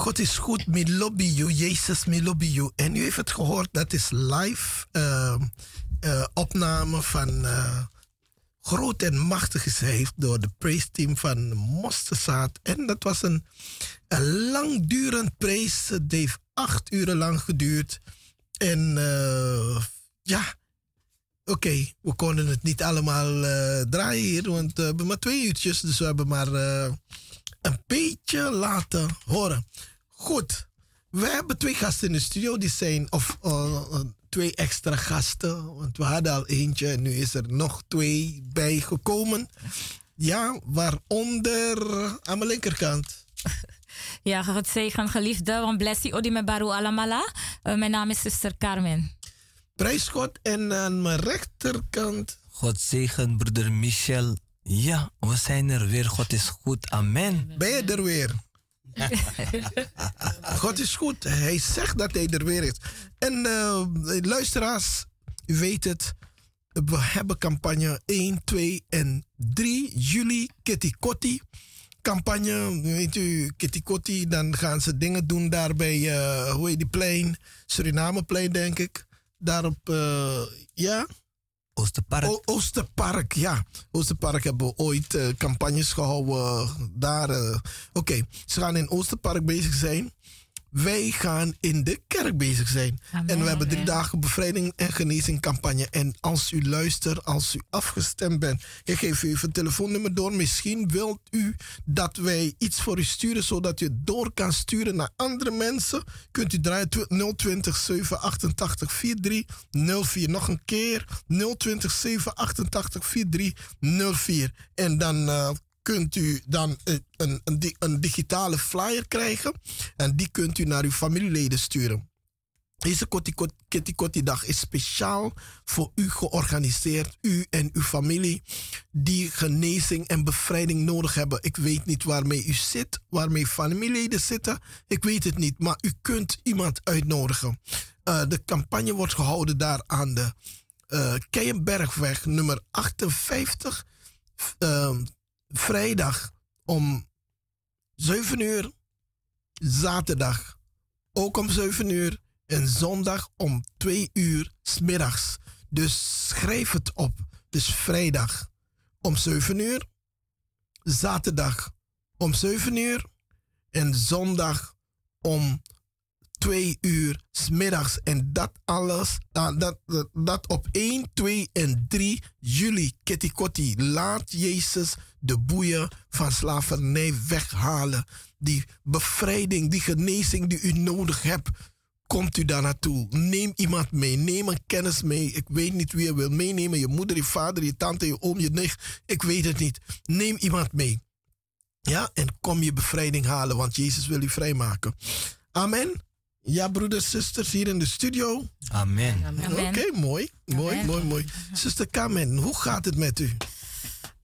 God is goed. Me lobby you. Jezus, me lobby you. En u heeft het gehoord. Dat is live uh, uh, opname van uh, Groot en Machtig is door de praise team van Mosterzaad. En dat was een, langdurend praise. Het heeft acht uren lang geduurd. En ja, oké, we konden het niet allemaal draaien hier. Want we hebben maar twee uurtjes. Dus we hebben maar een beetje laten horen. Goed, we hebben twee gasten in de studio. Die zijn, of uh, twee extra gasten. Want we hadden al eentje en nu is er nog twee bijgekomen. Ja, waaronder aan mijn linkerkant. Ja, God zegen geliefde, want blessie odi me baru alamala. Uh, mijn naam is zuster Carmen. Prijs God en aan mijn rechterkant. God zegen broeder Michel ja, we zijn er weer. God is goed. Amen. Ben je er weer? God is goed. Hij zegt dat hij er weer is. En uh, luisteraars, u weet het. We hebben campagne 1, 2 en 3 juli. Kitty Kotti. Campagne, weet u, Kitty Kotti. Dan gaan ze dingen doen daar bij, uh, hoe heet die plein? Surinameplein, denk ik. Daarop, uh, ja. Oosterpark. Oosterpark, ja. Oosterpark hebben we ooit uh, campagnes gehouden. Daar. Uh, Oké, ze gaan in Oosterpark bezig zijn. Wij gaan in de kerk bezig zijn. en we hebben drie dagen bevrijding en genezing campagne. En als u luistert, als u afgestemd bent, ik geef u even een telefoonnummer door. Misschien wilt u dat wij iets voor u sturen, zodat u het door kan sturen naar andere mensen. Kunt u draaien 020 788 4304. Nog een keer 020 788 4304. En dan uh, kunt u dan een, een, een, een digitale flyer krijgen. En die kunt u naar uw familieleden sturen. Deze Kitty Kotti dag is speciaal voor u georganiseerd. U en uw familie die genezing en bevrijding nodig hebben. Ik weet niet waarmee u zit, waarmee familieleden zitten. Ik weet het niet, maar u kunt iemand uitnodigen. Uh, de campagne wordt gehouden daar aan de uh, Keienbergweg nummer 58. Uh, vrijdag om 7 uur, zaterdag ook om 7 uur en zondag om 2 uur smiddags. Dus schrijf het op. Dus vrijdag om 7 uur, zaterdag om 7 uur en zondag om twee uur smiddags. En dat alles, dat, dat, dat op 1, 2 en 3 juli, Ketikotti, laat Jezus de boeien van slavernij weghalen. Die bevrijding, die genezing die u nodig hebt, komt u daar naartoe. Neem iemand mee, neem een kennis mee. Ik weet niet wie je wil meenemen, je moeder, je vader, je tante, je oom, je nicht. Ik weet het niet. Neem iemand mee. Ja, en kom je bevrijding halen, want Jezus wil u vrijmaken. Amen. Ja, broeders, zusters, hier in de studio. Amen. Oké, mooi. Mooi, mooi, mooi. Zuster Kamen, hoe gaat het met u?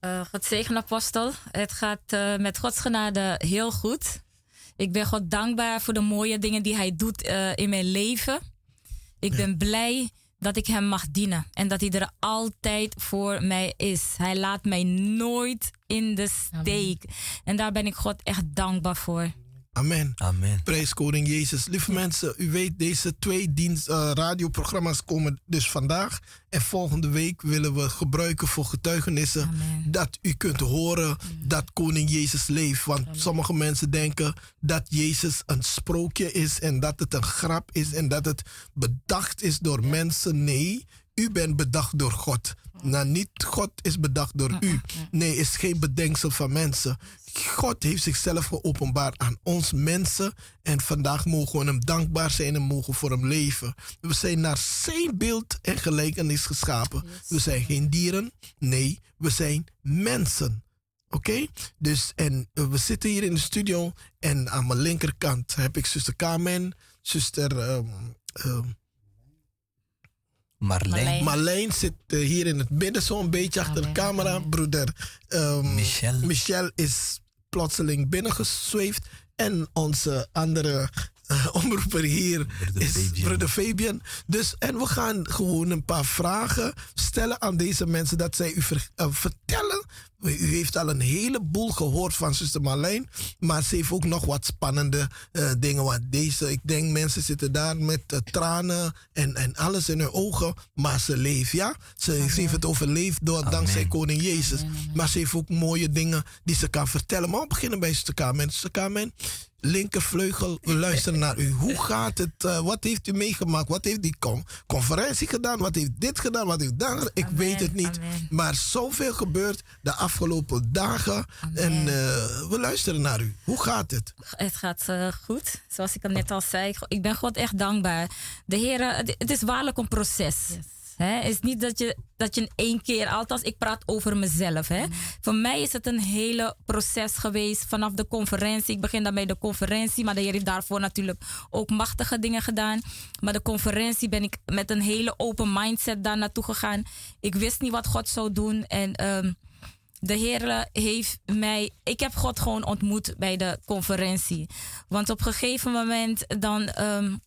Uh, God zegen, apostel. Het gaat uh, met Gods genade heel goed. Ik ben God dankbaar voor de mooie dingen die Hij doet uh, in mijn leven. Ik ja. ben blij dat ik Hem mag dienen en dat Hij er altijd voor mij is. Hij laat mij nooit in de steek. Amen. En daar ben ik God echt dankbaar voor. Amen. Amen. Prijs koning Jezus. Lieve mensen, u weet, deze twee dienst, uh, radioprogramma's komen dus vandaag. En volgende week willen we gebruiken voor getuigenissen. Amen. Dat u kunt horen Amen. dat koning Jezus leeft. Want sommige mensen denken dat Jezus een sprookje is. En dat het een grap is. En dat het bedacht is door mensen. Nee, u bent bedacht door God. Nou, niet God is bedacht door u. Nee, is geen bedenksel van mensen. God heeft zichzelf geopenbaard aan ons mensen. En vandaag mogen we hem dankbaar zijn en mogen voor hem leven. We zijn naar zijn beeld en gelijkenis geschapen. We zijn geen dieren. Nee, we zijn mensen. Oké? Okay? Dus, en we zitten hier in de studio. En aan mijn linkerkant heb ik zuster Carmen, zuster. Um, um, Marleen. Marleen zit uh, hier in het midden, zo'n beetje achter de camera. Broeder um, Michel. Michel is plotseling binnengezweefd. En onze andere uh, omroeper hier Brother is Fabian. broeder Fabian. Dus, en we gaan gewoon een paar vragen stellen aan deze mensen. Dat zij u ver, uh, vertellen. U heeft al een heleboel gehoord van zuster Marlijn. Maar ze heeft ook nog wat spannende uh, dingen. Want deze, ik denk mensen zitten daar met uh, tranen en, en alles in hun ogen. Maar ze leeft, ja. Ze, heeft het overleefd door, Amen. dankzij koning Jezus. Amen. Maar ze heeft ook mooie dingen die ze kan vertellen. Maar we beginnen bij zuster Carmen. Zuster Carmen, linkervleugel, we luisteren naar u. Hoe gaat het? Uh, wat heeft u meegemaakt? Wat heeft die con conferentie gedaan? Wat heeft dit gedaan? Wat heeft dat gedaan? Ik Amen, weet het niet. amen. Maar zoveel gebeurt de afgelopen dagen. Amen. En uh, we luisteren naar u. Hoe gaat het? Het gaat uh, goed. Zoals ik al net al zei, ik ben God echt dankbaar. De Heer, het is waarlijk een proces. Yes. Het is niet dat je, dat je in één keer, althans ik praat over mezelf. Hè. Voor mij is het een hele proces geweest vanaf de conferentie. Ik begin dan bij de conferentie, maar de Heer heeft daarvoor natuurlijk ook machtige dingen gedaan. Maar de conferentie ben ik met een hele open mindset daar naartoe gegaan. Ik wist niet wat God zou doen en... Um, de Heer heeft mij. Ik heb God gewoon ontmoet bij de conferentie. Want op een gegeven moment dan um,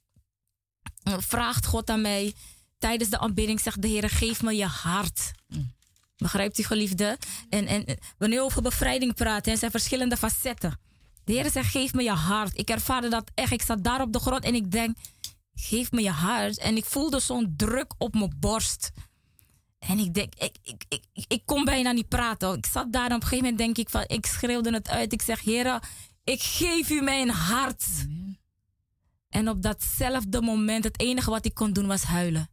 vraagt God aan mij tijdens de aanbidding zegt de Heer: geef me je hart. Mm. Begrijpt u, geliefde? En, en wanneer we over bevrijding praten, er zijn verschillende facetten. De Heer zegt: geef me je hart. Ik ervaarde dat echt. Ik zat daar op de grond en ik denk: geef me je hart. En ik voelde zo'n druk op mijn borst. En ik denk, ik, ik, ik, ik kon bijna niet praten. Ik zat daar en op een gegeven moment denk ik van, ik schreeuwde het uit. Ik zeg, Heer, ik geef u mijn hart. Amen. En op datzelfde moment, het enige wat ik kon doen was huilen.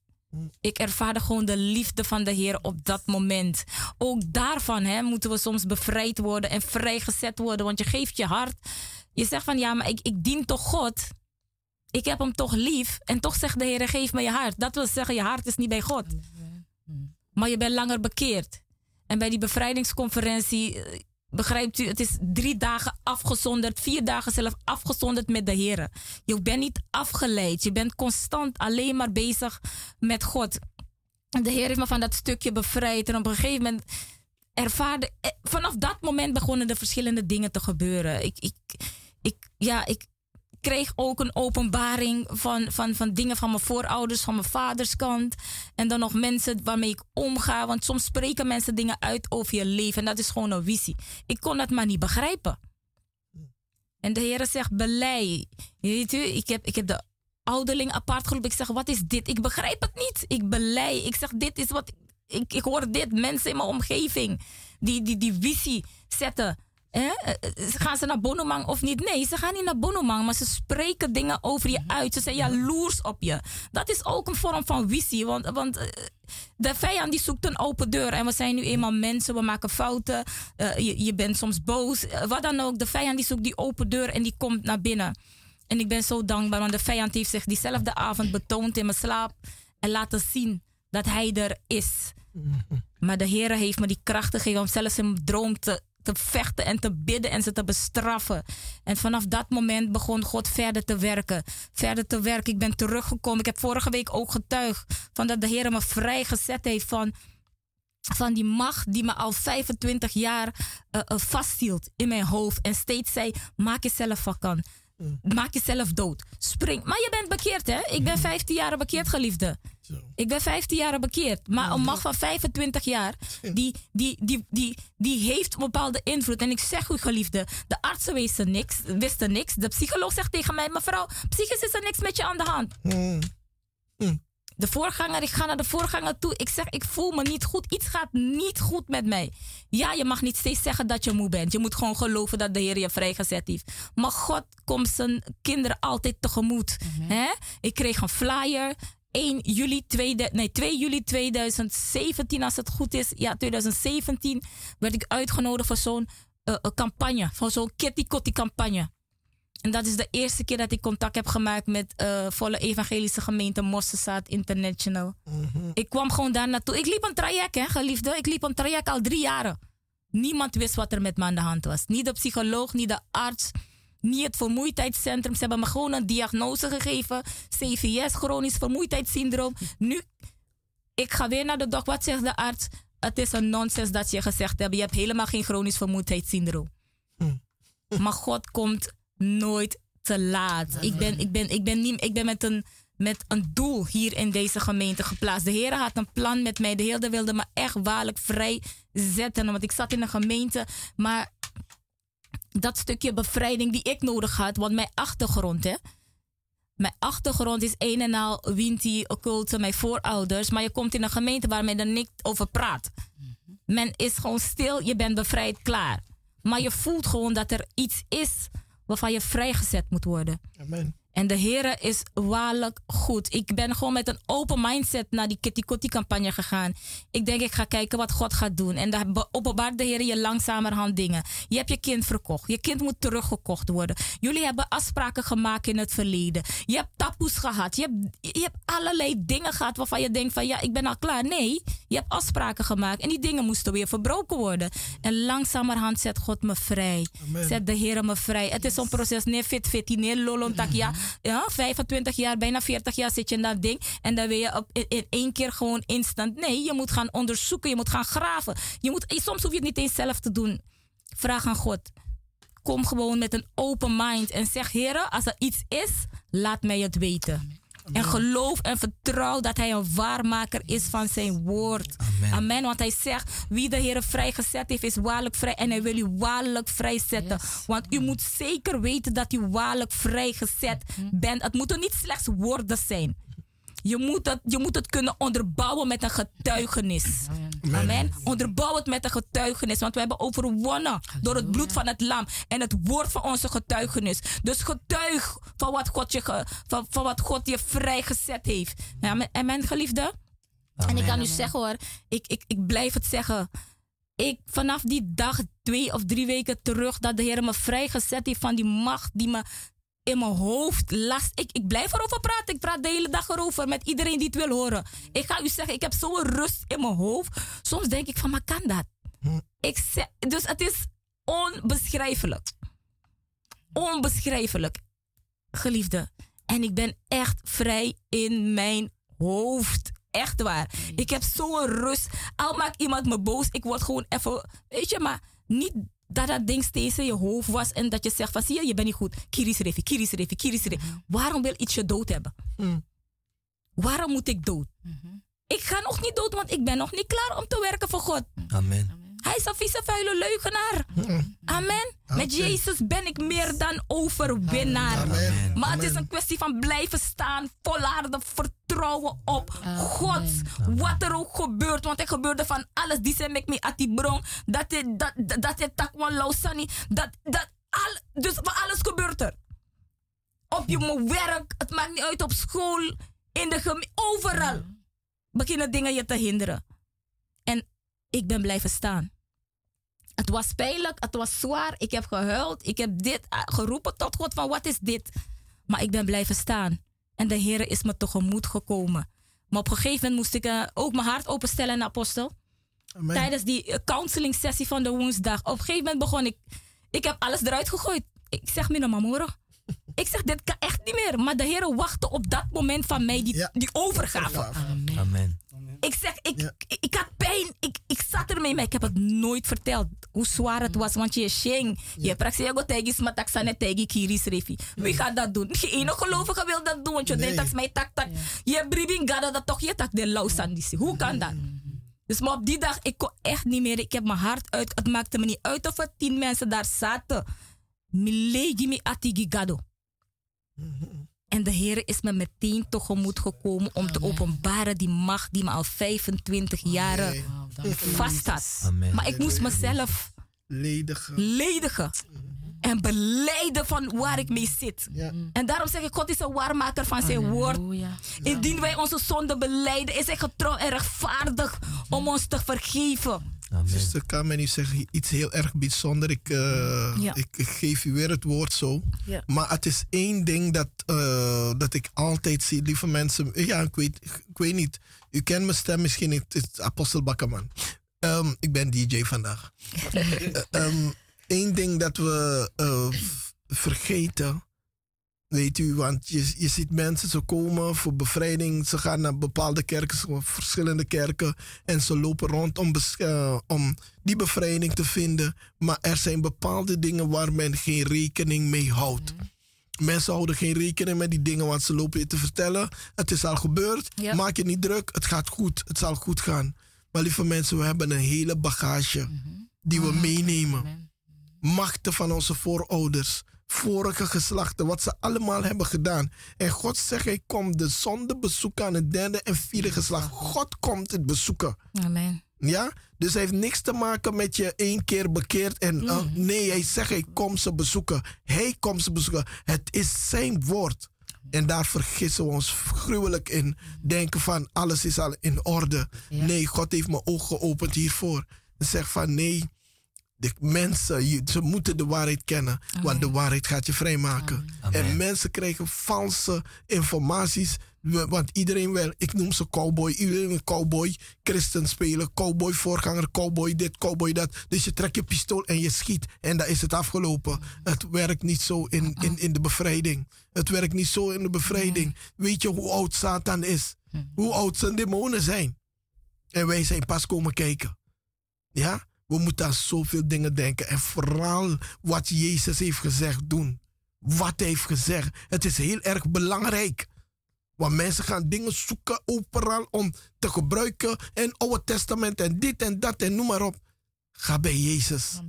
Ik ervaarde gewoon de liefde van de Heer op dat moment. Ook daarvan hè, moeten we soms bevrijd worden en vrijgezet worden. Want je geeft je hart. Je zegt van ja, maar ik, ik dien toch God. Ik heb hem toch lief. En toch zegt de Heer, geef me je hart. Dat wil zeggen, je hart is niet bij God. Maar je bent langer bekeerd. En bij die bevrijdingsconferentie, begrijpt u, het is drie dagen afgezonderd, vier dagen zelf afgezonderd met de Heer. Je bent niet afgeleid, je bent constant alleen maar bezig met God. De Heer heeft me van dat stukje bevrijd en op een gegeven moment ervaarde, vanaf dat moment begonnen er verschillende dingen te gebeuren. Ik, ik, ik, ja, ik kreeg ook een openbaring van, van, van dingen van mijn voorouders, van mijn vaderskant. En dan nog mensen waarmee ik omga. Want soms spreken mensen dingen uit over je leven. En dat is gewoon een visie. Ik kon dat maar niet begrijpen. En de Heer zegt, belei. Weet u, ik heb, ik heb de ouderling apart geroepen. Ik zeg, wat is dit? Ik begrijp het niet. Ik belei. Ik zeg, dit is wat... Ik, ik hoor dit. Mensen in mijn omgeving die die, die visie zetten Eh, gaan ze naar Bonomang of niet? Nee, ze gaan niet naar Bonomang, maar ze spreken dingen over je uit. Ze zijn jaloers op je. Dat is ook een vorm van visie, want, want eh, de vijand die zoekt een open deur. En we zijn nu eenmaal mensen, we maken fouten. Uh, je, je bent soms boos, wat dan ook. De vijand die zoekt die open deur en die komt naar binnen. En ik ben zo dankbaar, want de vijand heeft zich diezelfde avond betoond in mijn slaap en laten zien dat hij er is. Maar de Heer heeft me die kracht gegeven om zelfs in mijn droom te, te vechten en te bidden en ze te bestraffen. En vanaf dat moment begon God verder te werken. Verder te werken. Ik ben teruggekomen. Ik heb vorige week ook getuigd van dat de Heer me vrijgezet heeft van, van die macht die me al 25 jaar uh, uh, vasthield in mijn hoofd. En steeds zei: maak jezelf vakant. Maak jezelf dood. Spring. Maar je bent bekeerd, hè? Ik ben 15 jaar bekeerd, geliefde. Ik ben 15 jaar bekeerd. Maar een macht van 25 jaar, die, die, die, die, die heeft een bepaalde invloed. En ik zeg u, geliefde, de artsen wisten niks, wisten niks. De psycholoog zegt tegen mij, mevrouw, psychisch is er niks met je aan de hand. Mm. Mm. De voorganger, ik ga naar de voorganger toe. Ik zeg, ik voel me niet goed. Iets gaat niet goed met mij. Ja, je mag niet steeds zeggen dat je moe bent. Je moet gewoon geloven dat de Heer je vrijgezet heeft. Maar God komt zijn kinderen altijd tegemoet. Hè? Ik kreeg een flyer. 1 juli, 2, nee, 2 juli 2017, als het goed is. Ja, 2017 werd ik uitgenodigd voor zo'n uh, campagne. Voor zo'n Kitty Kotti campagne. En dat is de eerste keer dat ik contact heb gemaakt met uh, volle evangelische gemeente Mossesaat International. Mm -hmm. Ik kwam gewoon daar naartoe. Ik liep een traject, hè, geliefde. Ik liep een traject al drie jaren. Niemand wist wat er met me aan de hand was. Niet de psycholoog, niet de arts, niet het vermoeidheidscentrum. Ze hebben me gewoon een diagnose gegeven. CVS, chronisch vermoeidheidssyndroom. Nu, ik ga weer naar de dokter. Wat zegt de arts? Het is een nonsens dat je gezegd hebt. Je hebt helemaal geen chronisch vermoeidheidssyndroom. Mm. Maar God komt nooit te laat. Ik ben, ik ben, ik ben, niet, ik ben met, een, met een doel hier in deze gemeente geplaatst. De Heer had een plan met mij. De Heer wilde me echt waarlijk vrij zetten. Want ik zat in een gemeente, maar dat stukje bevrijding die ik nodig had, want mijn achtergrond, hè. Mijn achtergrond is een en al Winti, occulte, mijn voorouders. Maar je komt in een gemeente waar men er niet over praat. Men is gewoon stil, je bent bevrijd, klaar. Maar je voelt gewoon dat er iets is waarvan je vrijgezet moet worden. Amen. En de Heer is waarlijk goed. Ik ben gewoon met een open mindset naar die Kitty Kotti campagne gegaan. Ik denk, ik ga kijken wat God gaat doen. En daar openbaart de Heer je langzamerhand dingen. Je hebt je kind verkocht. Je kind moet teruggekocht worden. Jullie hebben afspraken gemaakt in het verleden. Je hebt taboes gehad. Je hebt, je hebt allerlei dingen gehad waarvan je denkt van ja, ik ben al klaar. Nee, je hebt afspraken gemaakt. En die dingen moesten weer verbroken worden. En langzamerhand zet God me vrij. Amen. Zet de Heer me vrij. Het is een proces. Nee, fit, fit, nee, lolontak, ja ja, 25 jaar, bijna 40 jaar zit je in dat ding. En dan wil je op, in, één keer gewoon instant. Nee, je moet gaan onderzoeken, je moet gaan graven. Je moet, soms hoef je het niet eens zelf te doen. Vraag aan God. Kom gewoon met een open mind en zeg: Heer, als er iets is, laat mij het weten. En geloof en vertrouw dat hij een waarmaker is van zijn woord. Amen. Amen. Want hij zegt, wie de Heer vrijgezet heeft, is waarlijk vrij. En hij wil u waarlijk vrijzetten. Yes. Want u moet zeker weten dat u waarlijk vrijgezet bent. Het moeten niet slechts woorden zijn. Je moet, het, je moet het kunnen onderbouwen met een getuigenis. Amen. Onderbouw het met een getuigenis. Want we hebben overwonnen door het bloed van het lam. En het woord van onze getuigenis. Dus getuig van wat God je, ge- van, van wat God je vrijgezet heeft. Amen, Amen geliefde. En ik kan u zeggen hoor, ik, ik, ik blijf het zeggen. Ik, vanaf die dag, twee of drie weken terug, dat de Heer me vrijgezet heeft van die macht die me in mijn hoofd last. Ik, ik blijf erover praten. Ik praat de hele dag erover met iedereen die het wil horen. Ik ga u zeggen, ik heb zo'n rust in mijn hoofd. Soms denk ik van, maar kan dat? Ik zeg, dus het is onbeschrijfelijk. Onbeschrijfelijk. Geliefde. En ik ben echt vrij in mijn hoofd. Echt waar. Ik heb zo'n rust. Al maakt iemand me boos, ik word gewoon even. Weet je, maar niet dat dat ding steeds in je hoofd was en dat je zegt van zie je, je bent niet goed. Kiris refi, kiris refi, kiris refi. Waarom wil iets je dood hebben? Waarom moet ik dood? Ik ga nog niet dood, want ik ben nog niet klaar om te werken voor God. Amen. Hij is een vieze vuile leugenaar. Amen. Met. Jezus ben ik meer dan overwinnaar. Amen. Maar het is een kwestie van blijven staan, volharden, vertrouwen vertrouwen op God. Wat er ook gebeurt. Want er gebeurde van alles. Die zijn met me at die bron. Dat is dat, dat, takwan lausani. Dat, dat, al, dus van alles gebeurt er. Op je werk. Het maakt niet uit op school. In de gemeente. Overal. Beginnen dingen je te hinderen. En ik ben blijven staan. Het was pijnlijk, het was zwaar. Ik heb gehuild. Ik heb dit ah, geroepen tot God van wat is dit? Maar ik ben blijven staan. En de Heer is me tegemoet gekomen. Maar op een gegeven moment moest ik eh, ook mijn hart openstellen aan de apostel. Amen. Tijdens die eh, counseling sessie van de woensdag. Op een gegeven moment begon ik. Ik heb alles eruit gegooid. Ik zeg me mamoro. Ik zeg, dit kan echt niet meer. Maar de Heer wachtte op dat moment van mij, die, Ja. die overgave. Amen. Ik zeg, ik, Ja. ik, ik had pijn. Ik, ik zat ermee, maar ik heb het nooit verteld. Hoe zwaar het was, want je is sheng. Je praxia go tegi smataksa net tegi kiris refi. Wie gaat dat doen? Geen ene gelovige wil dat doen, want je Nee. denkt dat is mijn tak tak. Je bribing gada dat toch je tak de lausandisi. Hoe kan dat? Dus maar op die dag, ik kon echt niet meer. Ik heb mijn hart uit. Het maakte me niet uit of er tien mensen daar zaten. Milegi mi atigi gado. En de Heer is me meteen tegemoet gekomen om te openbaren die macht die me al 25 jaren vast had. Maar ik moest mezelf Ledige. ledigen en beleiden van waar ik mee zit. Ja. En daarom zeg ik, God is een waarmaker van zijn woord. Indien wij onze zonde beleiden, is hij getrouw en rechtvaardig om ons te vergeven. Amen. Zuster Carmen, u zegt iets heel erg bijzonder. Ik, eh, Ja. ik, ik geef u weer het woord zo. Ja. Maar het is één ding dat, eh, dat ik altijd zie, lieve mensen. Ja, ik weet, ik weet niet. U kent mijn stem misschien niet. Het is Apostel Bakkerman. Ehm, ik ben DJ vandaag. Eén Eén ding dat we eh, vergeten. Weet u, want je, je ziet mensen, ze komen voor bevrijding. Ze gaan naar bepaalde kerken, verschillende kerken. En ze lopen rond om, eh, om die bevrijding te vinden. Maar er zijn bepaalde dingen waar men geen rekening mee houdt. Mensen houden geen rekening met die dingen, want ze lopen je te vertellen. Het is al gebeurd. Maak je niet druk. Het gaat goed. Het zal goed gaan. Maar lieve mensen, we hebben een hele bagage die we meenemen. Machten van onze voorouders, vorige geslachten, wat ze allemaal hebben gedaan. En God zegt, hij komt de zonde bezoeken aan het derde en vierde geslacht. God komt het bezoeken. Amen. Ja? Dus hij heeft niks te maken met je één keer bekeerd. En, eh, nee, hij zegt, hij komt ze bezoeken. Hij komt ze bezoeken. Het is zijn woord. En daar vergissen we ons gruwelijk in. Denken van, alles is al in orde. Nee, God heeft mijn ogen geopend hiervoor. En zegt van, nee, de mensen, je- ze moeten de waarheid kennen. Want de waarheid gaat je vrijmaken. En mensen krijgen valse informaties. Want iedereen wil, ik noem ze cowboy, iedereen wil cowboy, christen spelen, cowboy voorganger, cowboy dit, cowboy dat. Dus je trekt je pistool en je schiet en dan is het afgelopen. Het werkt niet zo in, in, in de bevrijding. Het werkt niet zo in de bevrijding. Weet je hoe oud Satan is? Hoe oud zijn demonen zijn? En wij zijn pas komen kijken. Ja? We moeten aan zoveel dingen denken. En vooral wat Jezus heeft gezegd doen. Wat hij heeft gezegd. Het is heel erg belangrijk. Want mensen gaan dingen zoeken overal om te gebruiken. En Oude Testament en dit en dat en noem maar op. Ga bij Jezus.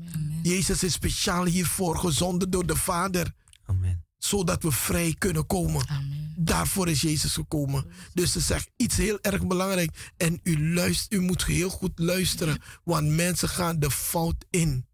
Jezus is speciaal hiervoor gezonden door de Vader. Zodat we vrij kunnen komen. Amen. Daarvoor is Jezus gekomen. Dus ze zegt iets heel erg belangrijk. En u, luistert, u moet heel goed luisteren. Want mensen gaan de fout in.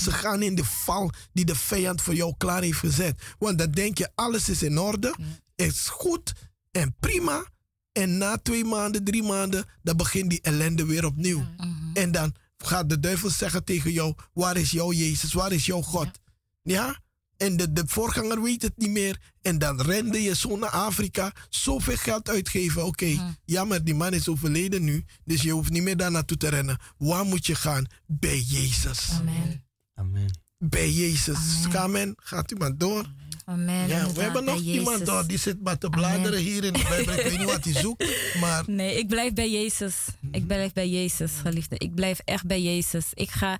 Ze gaan in de val die de vijand voor jou klaar heeft gezet. Want dan denk je, alles is in orde. is goed en prima. En na twee maanden, drie maanden, dan begint die ellende weer opnieuw. En dan gaat de duivel zeggen tegen jou, waar is jouw Jezus? Waar is jouw God? Ja? En de, de voorganger weet het niet meer. En dan rende je zo naar Afrika. Zoveel geld uitgeven. Oké, jammer, die man is overleden nu. Dus je hoeft niet meer daar naartoe te rennen. Waar moet je gaan? Bij Jezus. Amen. Amen. Bij Jezus. Amen. Gaat u maar door. Amen. Ja, we hebben nog iemand Jezus. door. Die zit maar te bladeren hier in de Bijbel. Ik weet niet wat hij zoekt. Maar Nee, ik blijf bij Jezus. Ik blijf bij Jezus, geliefde. Ik blijf echt bij Jezus. Ik ga,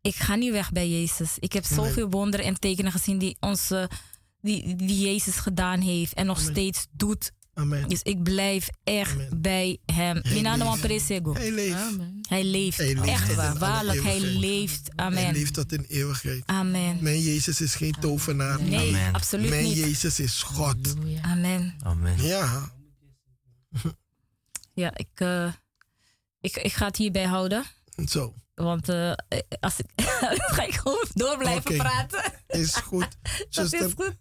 ik ga niet weg bij Jezus. Ik heb zoveel wonderen en tekenen gezien die, onze, die, die Jezus gedaan heeft en nog steeds doet. amen. Dus ik blijf echt Amen. bij hem. Man presego. Hij leeft. Amen. Hij leeft. Hij leeft Echt waar. Waarlijk, hij leeft. Hij Amen. leeft tot in eeuwigheid. Amen. Mijn Jezus is geen tovenaar. Nee, Amen. absoluut Mijn niet. Jezus is God. Amen. Amen. Ja. Ja, ik, eh, ik, ik ga het hierbij houden. Zo. Want eh, als ik, ga ik gewoon door blijven praten. Is goed. Dat is goed.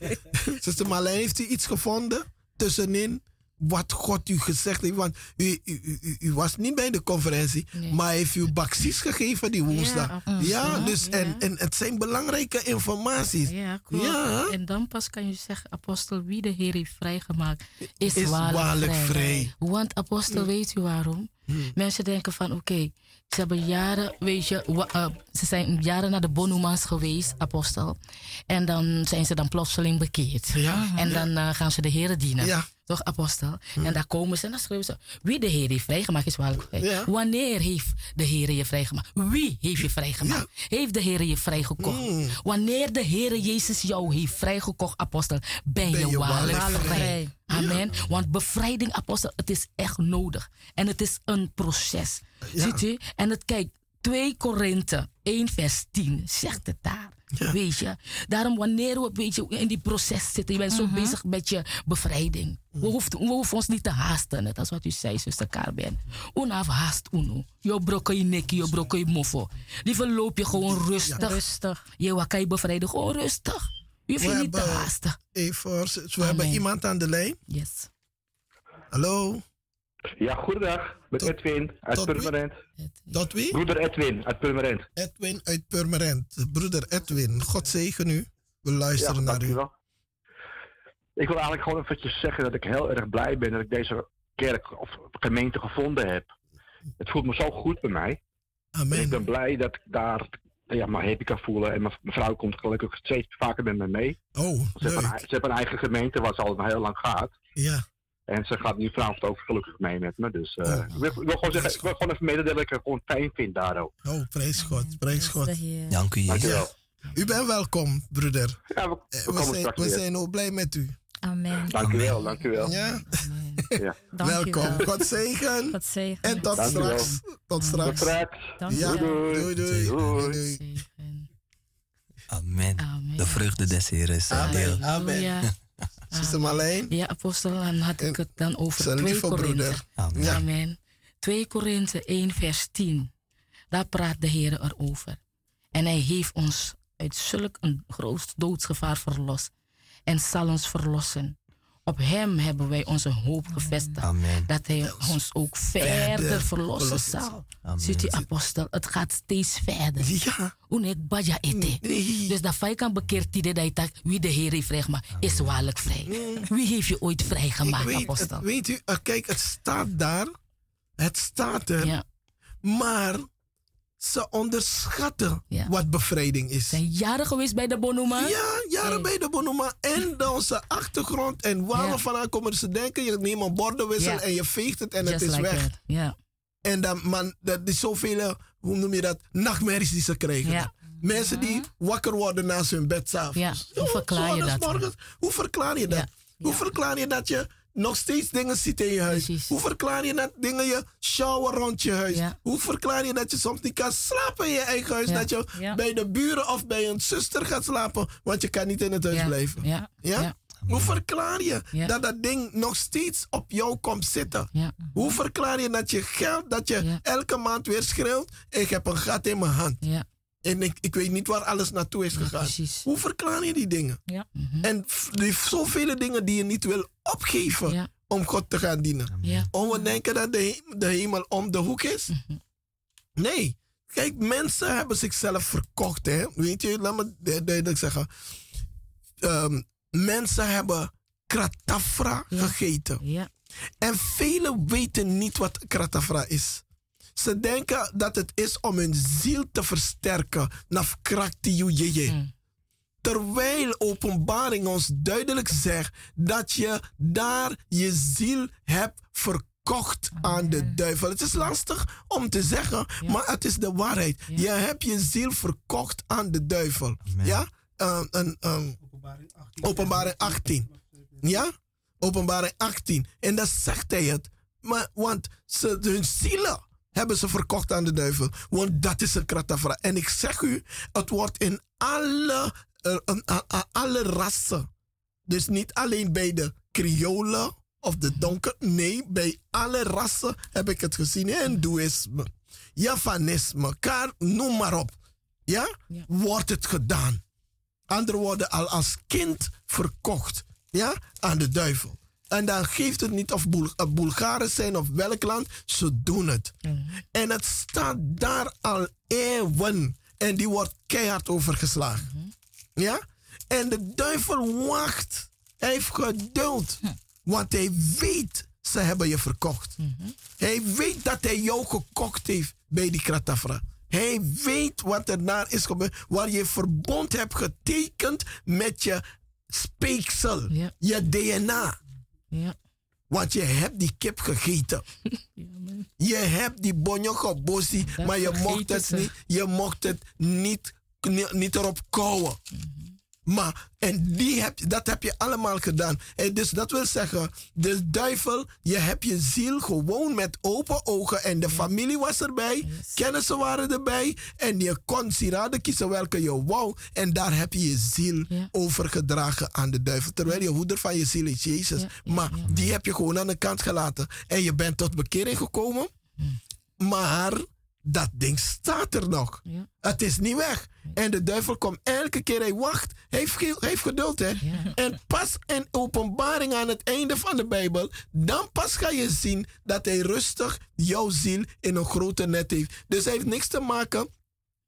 Zuster Marlijn, heeft u iets gevonden tussenin wat God u gezegd heeft? Want u, u, u, u was niet bij de conferentie, maar heeft u baksies gegeven die woensdag. Ja, dus ja. En, en het zijn belangrijke informaties. Ja, klopt. Ja. En dan pas kan je zeggen, apostel, wie de Heer heeft vrijgemaakt, is, Is waarlijk, waarlijk vrij. vrij. Want apostel, weet u waarom? Mensen denken van, oké, ze hebben jaren, weet je, eh, ze zijn jaren naar de Bonumans geweest, apostel. En dan zijn ze dan plotseling bekeerd. Ja, En ja. dan eh, gaan ze de Heer dienen. Ja. Toch, apostel? En daar komen ze en dan schrijven ze, wie de Heer heeft vrijgemaakt, is waarlijk vrij. Ja. Wanneer heeft de Heer je vrijgemaakt? Wie heeft je vrijgemaakt? Heeft de Heer je vrijgekocht? Mm. Wanneer de Heer Jezus jou heeft vrijgekocht, apostel, ben, Ben je, waarlijk waarlijk vrij. vrij. Amen. Want bevrijding, apostel, het is echt nodig. En het is een proces. Ziet u? En het kijkt, 2 Korinthe 1 vers 10 zegt het daar. Weet je? Daarom wanneer we weet je, in die proces zitten, je bent zo bezig met je bevrijding. We, hoeven, we hoeven ons niet te haasten, net als wat u zei, zuster Carben. Unaaf haast uno. Je brokken je nekkie, je brokken je moffo. Liever loop je gewoon rustig. Rustig. Je je bevrijden, gewoon rustig. Je hoeft je niet te haasten. Even, we hebben iemand aan de lijn. Yes. Hallo, Ja, goedendag. Met Tot- Edwin uit? Purmerend. dat wie? Broeder Edwin uit Purmerend. Edwin uit Purmerend. Broeder Edwin, God zegen u. We luisteren naar u. Ik wil eigenlijk gewoon eventjes zeggen dat ik heel erg blij ben dat ik deze kerk of gemeente gevonden heb. Het voelt me zo goed bij mij. Amen. Ik ben blij dat ik daar ja, me happy kan voelen. En mijn vrouw komt gelukkig steeds vaker met me mee. Oh, Ze hebben, een, leuk. ze hebben een eigen gemeente waar ze al heel lang gaat. Ja, En ze gaat nu vanavond ook gelukkig mee met me. Dus eh, Oh. ik, wil, ik wil gewoon zeggen, ik wil gewoon even mededelen dat ik het gewoon fijn vind daar ook. oh, prijs God, prijs God. Dank u, Jezus. U bent welkom, broeder. Ja, we, Eh, we We zijn, straks we zijn ook blij met u. Amen. Dankjewel, dankjewel. Ja, Ja. welkom. God zegen. God zegen. En tot straks. Tot Tot straks. straks. Ja, Dankjewel. doei, doei. Doei. doei. Amen. Amen. De vreugde des Heeren is. Amen. Amen. Zuster Marlijn, Ja, apostel, dan had ik het dan over zijn 2 lieve Korinthe. broeder. Amen. Ja. Amen. 2 Korinthe 1 vers 10. Daar praat de Heer erover. En hij heeft ons uit zulk een groot doodsgevaar verlost. En zal ons verlossen. Op hem hebben wij onze hoop gevestigd. Amen. Dat hij ons ook verder, verder verlossen verlossen zal. Amen. Ziet u, apostel, het gaat steeds verder. Ja, Unek baja ete. nee. Dus dat fijn kan bekeerd die dat wie de Heer heeft vrijgemaakt, is waarlijk vrij. Wie heeft je ooit vrijgemaakt, weet, apostel? het, weet u, kijk, het staat daar. Het staat er. Ja, Maar ze onderschatten Ja. wat bevrijding is. zijn jaren geweest bij de Bonuma. Ja, jaren bij de Bonoma en dan onze achtergrond en waar we vandaan komen. Ze denken, je neemt een bordenwissel en je veegt het en het is like weg. Ja, En dan, man, dat is zoveel, eh, hoe noem je dat, nachtmerries die ze krijgen. Ja. Mensen die wakker worden naast hun bed s'avonds. Ja, hoe verklaar je dat? Morgens, hoe verklaar je dat? Hoe verklaar je dat je nog steeds dingen ziet in je huis? Precies. Hoe verklaar je dat dingen je shower rond je huis? Ja. Hoe verklaar je dat je soms niet kan slapen in je eigen huis? Ja. Dat je Ja. bij de buren of bij een zuster gaat slapen, want je kan niet in het huis blijven. ja, Hoe verklaar je dat dat ding nog steeds op jou komt zitten? Hoe verklaar je dat je geld, dat je elke maand weer schreeuwt, ik heb een gat in mijn hand. En ik, ik weet niet waar alles naartoe is gegaan. Hoe verklaar je die dingen? Ja. Mhm. En er zijn zoveel dingen die je niet wil opgeven Ja, om God te gaan dienen. ja. Om we denken dat de, de hemel om de hoek is. Mhm. Nee. Kijk, mensen hebben zichzelf verkocht. Hè? Weet je, laat me du- duidelijk zeggen. Ehm, mensen hebben kratafra Ja. gegeten. ja. En velen weten niet wat kratafra is. Ze denken dat het is om hun ziel te versterken. Naf kraktiujeje. Mm. Terwijl openbaring ons duidelijk zegt dat je daar je ziel hebt verkocht aan de duivel. Het is lastig om te zeggen, Ja. maar het is de waarheid. Ja. Je hebt je ziel verkocht aan de duivel. Amen. Ja? Uh, een, een, Openbaring 18. Openbaring 18. Ja? Openbaring 18. En dan zegt hij het. Maar, want ze, hun zielen hebben ze verkocht aan de duivel. Want dat is een kratafra. En ik zeg u, het wordt in alle, eh, alle rassen. Dus niet alleen bij de Kriolen of de donker. Nee, bij alle rassen heb ik het gezien. Hindoeïsme, Javanisme, kar, noem maar op. Ja? Ja. Wordt het gedaan. Andere woorden, al als kind verkocht. Ja? Aan de duivel. En dan geeft het niet of eh, Bulgaren zijn of welk land, ze doen het. En het staat daar al eeuwen. En die wordt keihard overgeslagen. Ja? En de duivel wacht. Hij heeft geduld. Want hij weet, ze hebben je verkocht. Hij weet dat hij jou gekocht heeft bij die kratafra. Hij weet wat er daar is gebeurd. Waar je verbond hebt getekend met je speeksel. Je DNA. Ja. Want je hebt die kip gegeten. Je hebt die bonjo gebossie, Dat maar je mocht, het ze. niet, je mocht het niet, niet, erop kouwen. Maar, en die heb, dat heb je allemaal gedaan. En dus dat wil zeggen, de duivel, je hebt je ziel gewoon met open ogen. En de familie was erbij, kennissen waren erbij. En je kon sieraden kiezen welke je wou. En daar heb je je ziel Ja. overgedragen aan de duivel. Terwijl je hoeder van je ziel is Jezus. Ja, maar die heb je gewoon aan de kant gelaten. En je bent tot bekering gekomen. Maar dat ding staat er nog. Ja. Het is niet weg. En de duivel komt elke keer, hij wacht. Hij heeft, hij heeft geduld, hè. Ja. En pas in openbaring aan het einde van de Bijbel, dan pas ga je zien dat hij rustig jouw ziel in een grote net heeft. Dus hij heeft niks te maken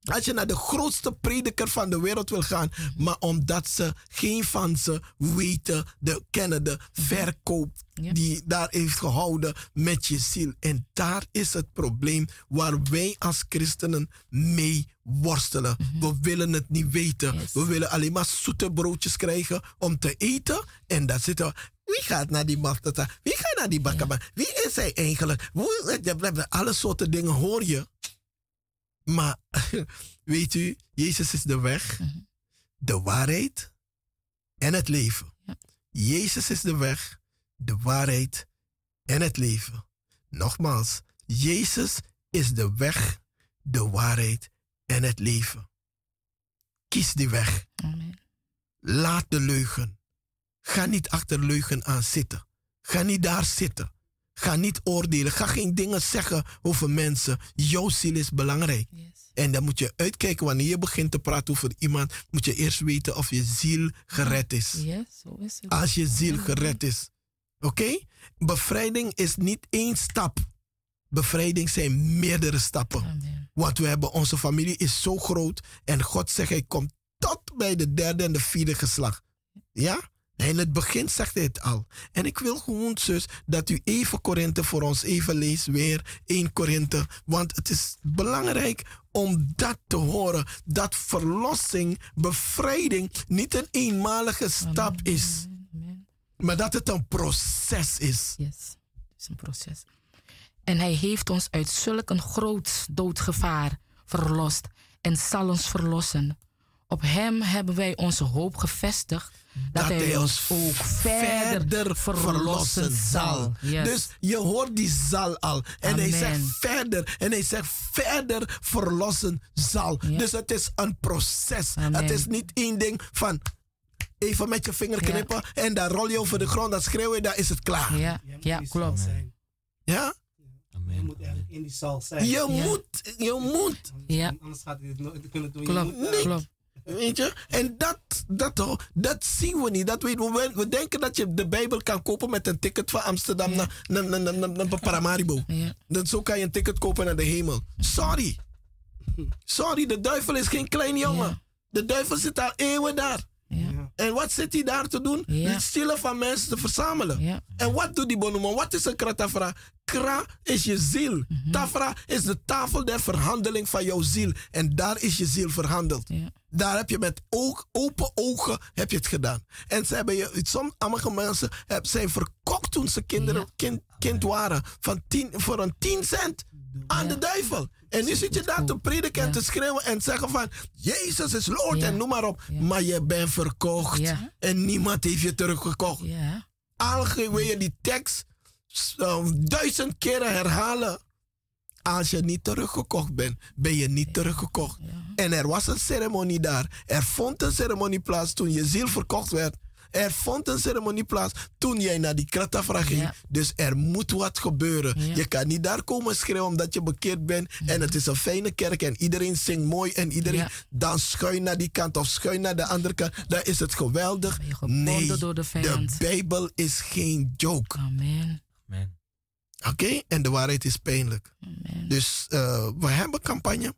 als je naar de grootste prediker van de wereld wil gaan, maar omdat ze geen van ze weten, de, kennen de verkoop die daar heeft gehouden met je ziel. En daar is het probleem waar wij als christenen mee worstelen. We willen het niet weten. Yes. We willen alleen maar zoete broodjes krijgen om te eten. En dan zitten we. Wie gaat naar die maftata? Wie gaat naar die bakkaba? Wie is hij eigenlijk? Alle soorten dingen hoor je. Maar weet u, Jezus is de weg, de waarheid en het leven. Ja. Jezus is de weg, de waarheid en het leven. Nogmaals, Jezus is de weg, de waarheid en het leven. Kies die weg. Amen. Laat de leugen. Ga niet achter leugen aan zitten. Ga niet daar zitten. Ga niet oordelen. Ga geen dingen zeggen over mensen. Jouw ziel is belangrijk. Yes. En dan moet je uitkijken wanneer je begint te praten over iemand. Moet je eerst weten of je ziel gered is. Yes, is het. Als je ziel gered is. Oké? Bevrijding is niet één stap. Bevrijding zijn meerdere stappen. Amen. Want we hebben, onze familie is zo groot. En God zegt, hij komt tot bij de derde en de vierde geslacht. Ja? In het begin zegt hij het al. En ik wil gewoon, zus, dat u even Korinthe voor ons even leest. Weer 1 Korinthe. Want het is belangrijk om dat te horen. Dat verlossing, bevrijding niet een eenmalige stap Amen, is. amen. Maar dat het een proces is. Yes, het is een proces. En hij heeft ons uit zulk een groot doodgevaar verlost en zal ons verlossen. Op hem hebben wij onze hoop gevestigd dat, hij ons ook verder verlossen zal. Yes. Dus je hoort die zal al. En hij zegt verder. En hij zegt verder verlossen zal. Ja. Dus het is een proces. Amen. Het is niet één ding van even met je vinger Ja. knippen. En dan rol je over de grond. Dan schreeuw je, dan is het klaar. ja, Je moet ja, klopt. zijn. Ja? Je Amen. moet eigenlijk in die zal zijn. Je Ja. moet. Je moet. Ja. Anders gaat hij het nooit kunnen doen. Je Klopt, moet, eh, klopt. Weet je? En dat, dat, dat zien we niet. Dat weten we. we denken dat je de Bijbel kan kopen met een ticket van Amsterdam naar, naar, naar, naar, naar, naar Paramaribo. Ja. Dan zo kan je een ticket kopen naar de hemel. Sorry. Sorry, de duivel is geen klein jongen. Ja. De duivel zit al eeuwen daar. Ja. En wat zit hij daar te doen? Ja. Het stelen van mensen te verzamelen. Ja. En wat doet die bonoman? Wat is een kratafra? Kra is je ziel. Mhm. Tafra is de tafel der verhandeling van jouw ziel. En daar is je ziel verhandeld. Ja. Daar heb je met oog, open ogen heb je het gedaan. En ze hebben je, sommige mensen heb, zijn verkocht toen ze kinderen, Ja. kind, kind waren. Van tien, voor een 10 cent aan Ja. de duivel. En nu zit je daar te prediken en Ja. te schreeuwen en zeggen van... Jezus is Lord en noem maar op. Maar je bent verkocht. En niemand heeft je teruggekocht. Ja. Al wil je die tekst duizend keren herhalen. Als je niet teruggekocht bent, ben je niet teruggekocht. En er was een ceremonie daar. Er vond een ceremonie plaats toen je ziel verkocht werd. Er vond een ceremonie plaats toen jij naar die Kratafra ging. Ja. Dus er moet wat gebeuren. Ja. Je kan niet daar komen schreeuwen omdat je bekeerd bent. En het is een fijne kerk en iedereen zingt mooi. En iedereen Ja. dan schuin naar die kant of schuin naar de andere kant. Dan is het geweldig. Ben je gebonden Nee, door de vijand. Bijbel is geen joke. Amen. Amen. Oké? En de waarheid is pijnlijk. Amen. Dus eh, we hebben campagne.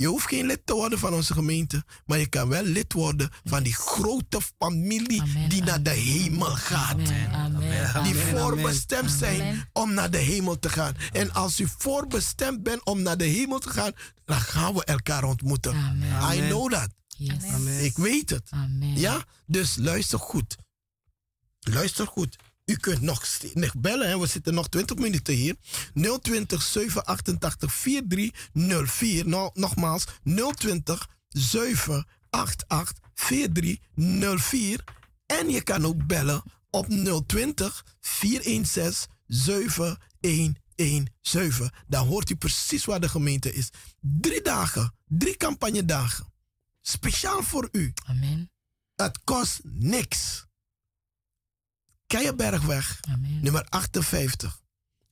Je hoeft geen lid te worden van onze gemeente, maar je kan wel lid worden van die grote familie Amen, die naar de hemel gaat. Amen. Amen. Die voorbestemd zijn om naar de hemel te gaan. En als u voorbestemd bent om naar de hemel te gaan, dan gaan we elkaar ontmoeten. Amen. I know that. Yes. Amen. Ik weet het. Amen. Ja? Dus luister goed. Luister goed. U kunt nog, nog bellen, hè. we zitten nog 20 minuten hier. 020 788 4304. Nou, nogmaals, 020 788 4304. En je kan ook bellen op 020 416 7117. Dan hoort u precies waar de gemeente is. Drie dagen, drie campagnedagen. Speciaal voor u. Amen. Het kost niks. Keienbergweg, Amen. nummer 58.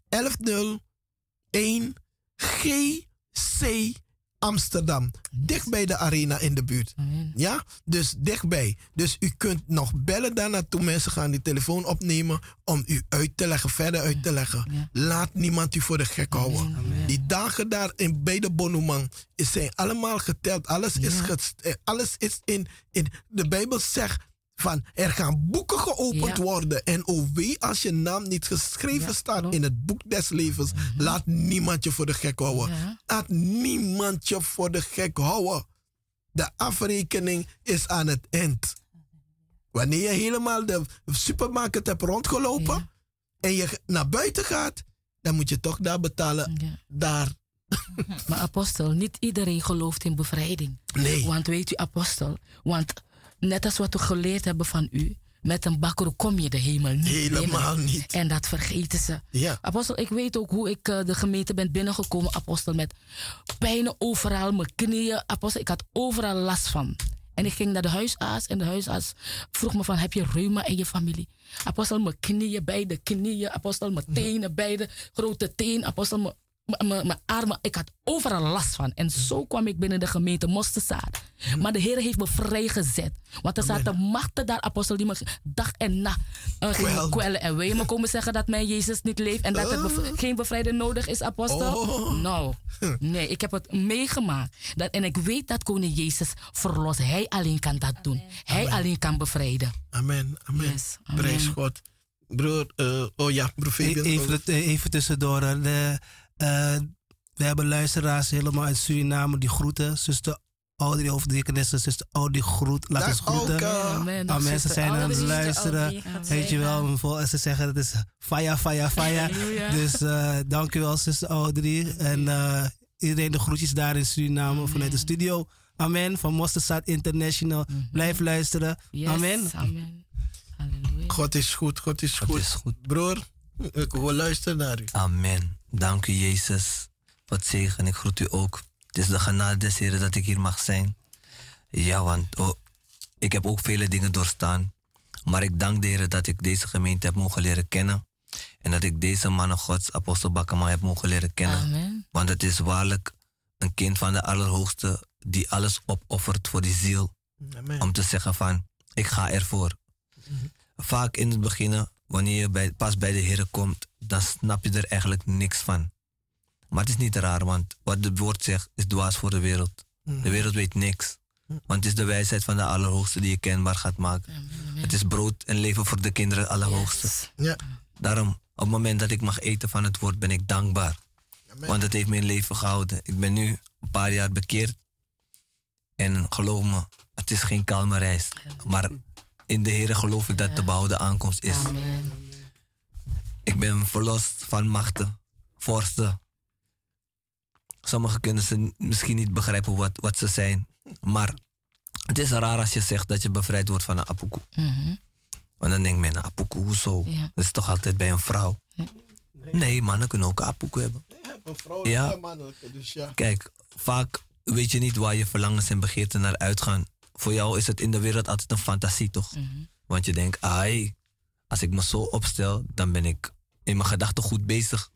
1101 GC Amsterdam. Dicht bij de arena in de buurt. Amen. Ja, dus dichtbij. Dus u kunt nog bellen daar naartoe. Mensen gaan die telefoon opnemen om u uit te leggen, verder uit te leggen. Ja. Laat niemand u voor de gek houden. Amen. Die dagen daar in, bij de Bonumang is- zijn allemaal geteld. Alles is, Ja. ges- eh, alles is in, in. De Bijbel zegt van er gaan boeken geopend Ja. worden. En oh wee als je naam niet geschreven Ja, staat klopt. in het boek des levens. Laat niemand je voor de gek houden. Ja. Laat niemand je voor de gek houden. De afrekening is aan het eind. Wanneer je helemaal de supermarkt hebt rondgelopen en je naar buiten gaat, dan moet je toch daar betalen. Daar. Maar apostel, niet iedereen gelooft in bevrijding. Nee. Want weet u, apostel, want net als wat we geleerd hebben van u, met een bakker kom je de hemel niet Helemaal binnen. niet. En dat vergeten ze. Ja. Apostel, ik weet ook hoe ik eh, de gemeente ben binnengekomen, apostel, met pijnen overal, mijn knieën. Apostel, ik had overal last van. En ik ging naar de huisarts en de huisarts vroeg me van, heb je reuma in je familie? Apostel, mijn knieën, beide knieën. Apostel, mijn tenen, beide grote teen. Apostel, mijn- mijn armen. Ik had overal last van. En zo kwam ik binnen de gemeente Mosterzaad. Maar de Heer heeft me vrijgezet. Want er zaten machten daar, apostel, die me dag en nacht uh, kwellen. En wil je me komen zeggen dat mijn Jezus niet leeft en dat er bev- geen bevrijding nodig is, apostel? Oh. Nou, nee, ik heb het meegemaakt. Dat, en ik weet dat koning Jezus verlost. Hij alleen kan dat doen. Hij alleen kan bevrijden. Amen. Amen. Yes, amen. Prijs God. Broer, eh, oh ja, broer Fabian. E- Even, even tussendoor. De, eh, we hebben luisteraars helemaal uit Suriname die groeten. Zuster Audrey of Dikkenessen, zuster Audrey groet. Laat Dag, ons groeten. Auke. Amen. Ze zuster zijn aan het luisteren. Weet je wel, ze zeggen dat is fire, fire, fire. Halleluja. Dus eh dank u wel, zuster Audrey. En eh, iedereen de groetjes daar in Suriname vanuit de studio. Amen. Van Mosterdstad International. Blijf luisteren. Yes, Amen. Amen. Halleluja. God is goed, God is God goed. is goed. Broer, ik wil luisteren naar u. Amen. Dank u, Jezus. Wat zegen. Ik groet u ook. Het is de genade des Heren dat ik hier mag zijn. Ja, want oh, ik heb ook vele dingen doorstaan. Maar ik dank de Heer dat ik deze gemeente heb mogen leren kennen. En dat ik deze mannen Gods, apostel Bakkema, heb mogen leren kennen. Amen. Want het is waarlijk een kind van de Allerhoogste die alles opoffert voor die ziel. Amen. Om te zeggen van, ik ga ervoor. Vaak in het begin, wanneer je bij, pas bij de Heer komt, dan snap je er eigenlijk niks van. Maar het is niet raar, want wat het woord zegt is dwaas voor de wereld. De wereld weet niks. Want het is de wijsheid van de Allerhoogste die je kenbaar gaat maken. Het is brood en leven voor de kinderen Allerhoogste. Yes. Ja. Daarom, op het moment dat ik mag eten van het woord, ben ik dankbaar. Want het heeft mijn leven gehouden. Ik ben nu een paar jaar bekeerd. En geloof me, het is geen kalme reis. Maar in de Heer geloof ik dat de behouden aankomst is. Amen. Ik ben verlost van machten, vorsten. Sommigen kunnen ze misschien niet begrijpen wat, wat ze zijn. Maar het is raar als je zegt dat je bevrijd wordt van een apokoe. Mhm. Want dan denkt men, een apokoe, hoezo? Ja. Dat is toch altijd bij een vrouw? Nee, mannen kunnen ook een apokoe hebben. Een vrouwelijke Ja. en mannelijke, dus ja. Kijk, vaak weet je niet waar je verlangens en begeerten naar uitgaan. Voor jou is het in de wereld altijd een fantasie, toch? Want je denkt, ai, als ik me zo opstel, dan ben ik in mijn gedachten goed bezig.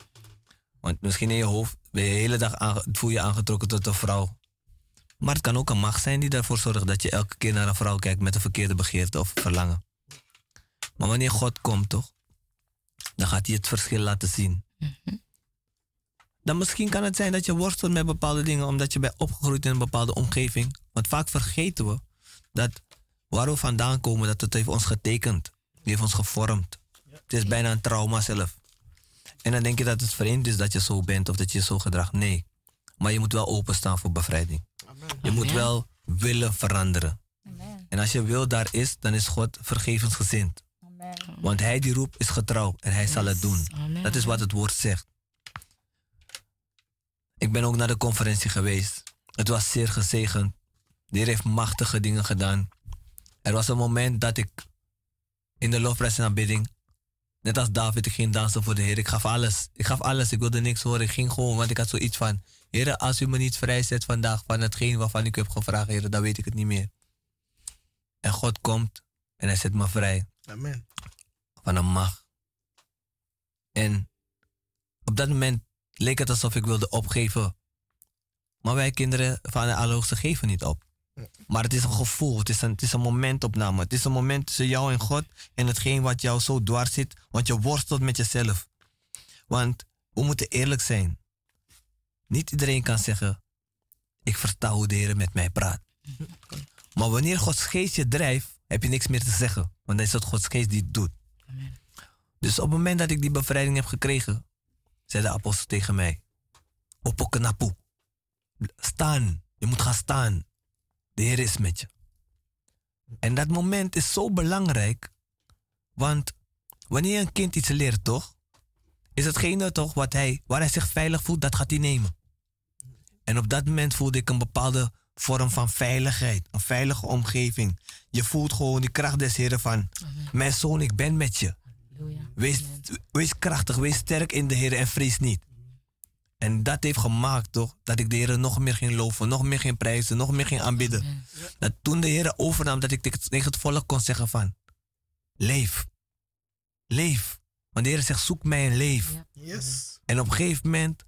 Want misschien in je hoofd ben je de hele dag voel je aangetrokken tot een vrouw. Maar het kan ook een macht zijn die ervoor zorgt dat je elke keer naar een vrouw kijkt met een verkeerde begeerte of verlangen. Maar wanneer God komt, toch? Dan gaat hij het verschil laten zien. Dan misschien kan het zijn dat je worstelt met bepaalde dingen omdat je bent opgegroeid in een bepaalde omgeving. Want vaak vergeten we dat waar we vandaan komen, dat het heeft ons getekend. Die heeft ons gevormd. Het is bijna een trauma zelf. En dan denk je dat het vreemd is dat je zo bent of dat je zo gedraagt. Nee. Maar je moet wel openstaan voor bevrijding. Je moet Amen. wel willen veranderen. En als je wil daar is, dan is God vergevensgezind. Want hij die roept is getrouw en hij zal het doen. Amen. Dat is wat het woord zegt. Ik ben ook naar de conferentie geweest. Het was zeer gezegend. De Heer heeft machtige dingen gedaan. Er was een moment dat ik in de lofprijs en aanbidding, net als David, ik ging dansen voor de Heer. Ik gaf alles. Ik gaf alles. Ik wilde niks horen. Ik ging gewoon, want ik had zoiets van, Heer, als u me niet vrijzet vandaag van hetgeen waarvan ik u heb gevraagd, Heer, dan weet ik het niet meer. En God komt en hij zet me vrij Amen. van een macht. En op dat moment leek het alsof ik wilde opgeven. Maar wij kinderen van de Allerhoogste geven niet op. Maar het is een gevoel, het is een, het is een momentopname. Het is een moment tussen jou en God en hetgeen wat jou zo dwars zit, want je worstelt met jezelf. Want we moeten eerlijk zijn. Niet iedereen kan zeggen, ik versta hoe de Heer met mij praat. Maar wanneer Gods geest je drijft, heb je niks meer te zeggen. Want dan is het Gods geest die het doet. Dus op het moment dat ik die bevrijding heb gekregen, zei de apostel tegen mij: Opokenapu, staan. Je moet gaan staan. De Heer is met je. En dat moment is zo belangrijk, want wanneer een kind iets leert, toch? Is hetgene toch wat hij, waar hij zich veilig voelt, dat gaat hij nemen. En op dat moment voelde ik een bepaalde vorm van veiligheid, een veilige omgeving. Je voelt gewoon die kracht des Heren van, mijn zoon, ik ben met je. Wees, wees krachtig, wees sterk in de Heer en vrees niet. En dat heeft gemaakt toch, dat ik de Heer nog meer ging loven, nog meer ging prijzen, nog meer ging aanbidden. Dat toen de Heer overnam, dat ik tegen het volk kon zeggen van, leef, leef. Want de Heer zegt, zoek mij en leef. Yes. En op een gegeven moment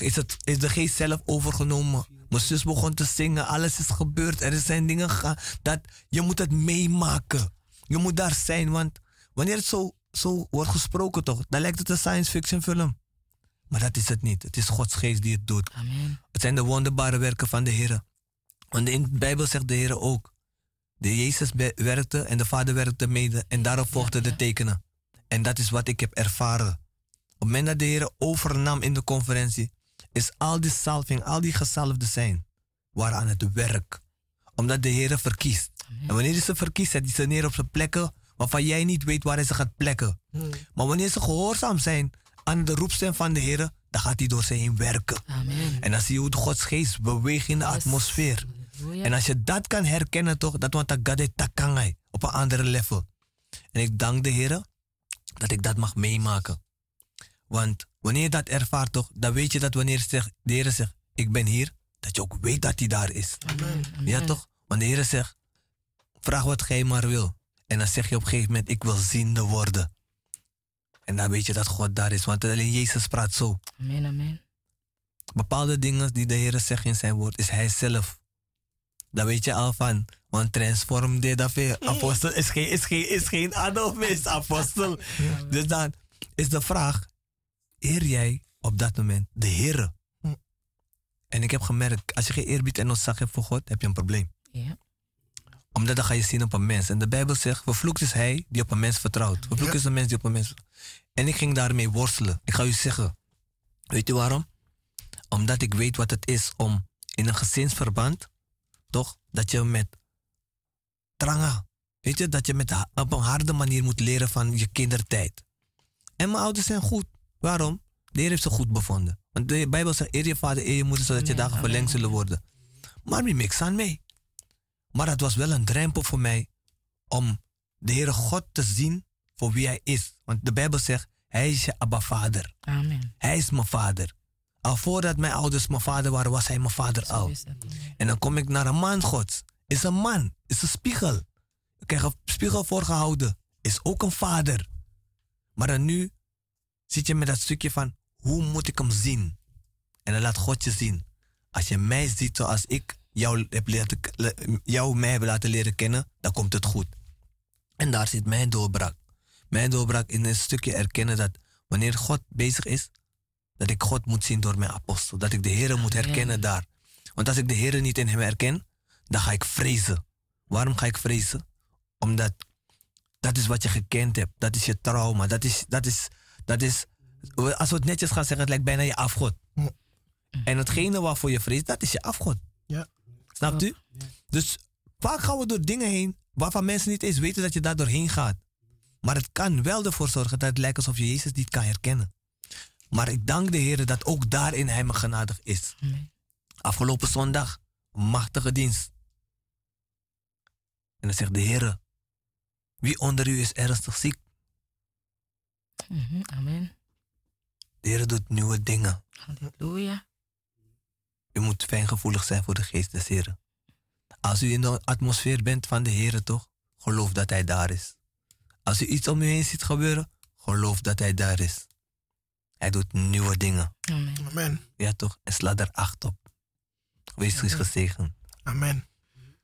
is, het, is de geest zelf overgenomen. Mijn zus begon te zingen, alles is gebeurd. Er zijn dingen gegaan. Dat, je moet het meemaken. Je moet daar zijn, want wanneer het zo, zo wordt gesproken toch, dan lijkt het een science fiction film. Maar dat is het niet. Het is Gods geest die het doet. Amen. Het zijn de wonderbare werken van de Heer. Want in de Bijbel zegt de Heer ook. De Jezus werkte en de Vader werkte mede. En daarop volgden de tekenen. En dat is wat ik heb ervaren. Op het moment dat de Heer overnam in de conferentie, is al die salving, al die gezalfden zijn, waren aan het werk. Omdat de Heer verkiest. En wanneer hij ze verkiest, zet hij ze neer op zijn plekken waarvan jij niet weet waar hij ze gaat plekken. Maar wanneer ze gehoorzaam zijn aan de roepstem van de Heer, dan gaat hij door ze heen werken. Amen. En dan zie je hoe Gods geest beweegt in de atmosfeer. En als je dat kan herkennen, toch, dat want dat takangai op een andere level. En ik dank de Heer dat ik dat mag meemaken. Want wanneer je dat ervaart, toch, dan weet je dat wanneer zegt, de Heer zegt, ik ben hier, dat je ook weet dat hij daar is. Ja toch? Want de Heer zegt, vraag wat gij maar wil. En dan zeg je op een gegeven moment, ik wil ziende worden. En dan weet je dat God daar is, want alleen Jezus praat zo. Amen, amen. Bepaalde dingen die de Heer zegt in zijn woord, is Hij zelf. Dan weet je al van, want transform de dat apostel is geen, is geen, is geen apostel. Dus dan is de vraag, eer jij op dat moment de Heer? En ik heb gemerkt, als je geen eerbied en ontzag hebt voor God, heb je een probleem. Ja. Omdat dan ga je zien op een mens. En de Bijbel zegt, vervloekt is hij die op een mens vertrouwt. Vervloekt is de mens die op een mens En ik ging daarmee worstelen. Ik ga u zeggen, weet u waarom? Omdat ik weet wat het is om in een gezinsverband, toch, dat je met tranga, weet je, dat je met, op een harde manier moet leren van je kindertijd. En mijn ouders zijn goed. Waarom? De Heer heeft ze goed bevonden. Want de Bijbel zegt, eer je vader, eer je moeder, zodat je dagen verlengd zullen worden. Maar wie niks aan mee. Maar het was wel een drempel voor mij om de Heere God te zien voor wie Hij is. Want de Bijbel zegt, Hij is je Abba vader. Amen. Hij is mijn vader. Al voordat mijn ouders mijn vader waren, was Hij mijn vader al. En dan kom ik naar een man Gods. Is een man, is een spiegel. Ik krijg een spiegel voorgehouden. Is ook een vader. Maar dan nu zit je met dat stukje van hoe moet ik hem zien? En dan laat God je zien. Als je mij ziet zoals ik jou, heb leren, jou mij heb laten leren kennen, dan komt het goed. En daar zit mijn doorbraak. Mijn doorbraak in een stukje erkennen dat wanneer God bezig is, dat ik God moet zien door mijn apostel. Dat ik de Heer moet herkennen daar. Want als ik de Heer niet in hem herken, dan ga ik vrezen. Waarom ga ik vrezen? Omdat dat is wat je gekend hebt. Dat is je trauma. Dat is, dat is, dat is als we het netjes gaan zeggen, het lijkt bijna je afgod. En hetgene waarvoor je vreest, dat is je afgod. Ja. Snapt u? Dus vaak gaan we door dingen heen waarvan mensen niet eens weten dat je daar doorheen gaat. Maar het kan wel ervoor zorgen dat het lijkt alsof je Jezus niet kan herkennen. Maar ik dank de Heer dat ook daarin Hij me genadig is. Afgelopen zondag, machtige dienst. En dan zegt de Heer, wie onder u is ernstig ziek? Mhm, amen. De Heer doet nieuwe dingen. Halleluja. U moet fijngevoelig zijn voor de geest des Heren. Als u in de atmosfeer bent van de Heer, toch? Geloof dat Hij daar is. Als u iets om u heen ziet gebeuren, geloof dat Hij daar is. Hij doet nieuwe dingen. Amen. Amen. Ja toch? En sla er acht op. Wees eens gezegend. Amen.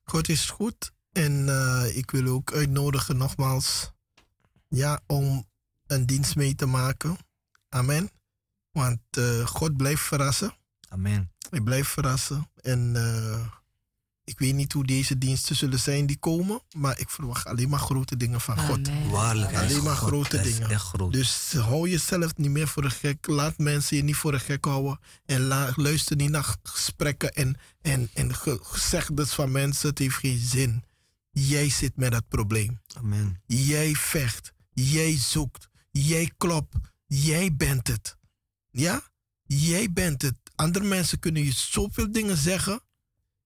God is goed. En uh, ik wil ook uitnodigen nogmaals ja, om een dienst mee te maken. Amen. Want uh, God blijft verrassen. Amen. Hij blijft verrassen. En uh, ik weet niet hoe deze diensten zullen zijn die komen. Maar ik verwacht alleen maar grote dingen van God. Waarlijk. Alleen maar God, grote dingen. Dus hou jezelf niet meer voor de gek. Laat mensen je niet voor de gek houden. En la, luister niet naar gesprekken en, en, en gezegdes van mensen. Het heeft geen zin. Jij zit met dat probleem. Amen. Jij vecht. Jij zoekt. Jij klopt. Jij bent het. Ja? Jij bent het. Andere mensen kunnen je zoveel dingen zeggen.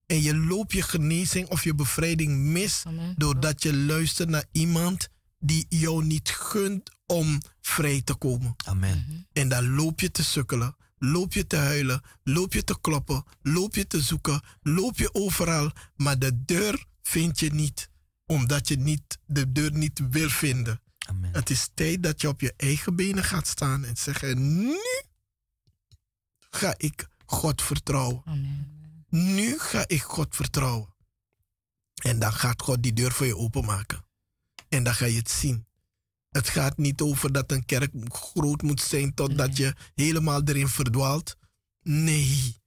En je loopt je genezing of je bevrijding mis. Amen. Doordat je luistert naar iemand die jou niet gunt om vrij te komen. Amen. En dan loop je te sukkelen. Loop je te huilen. Loop je te kloppen. Loop je te zoeken. Loop je overal. Maar de deur vind je niet. Omdat je niet, de deur niet wil vinden. Amen. Het is tijd dat je op je eigen benen gaat staan en zeggen: Nu ga ik God vertrouwen. Amen. Nu ga ik God vertrouwen. En dan gaat God die deur voor je openmaken. En dan ga je het zien. Het gaat niet over dat een kerk groot moet zijn totdat je helemaal erin verdwaalt. Nee.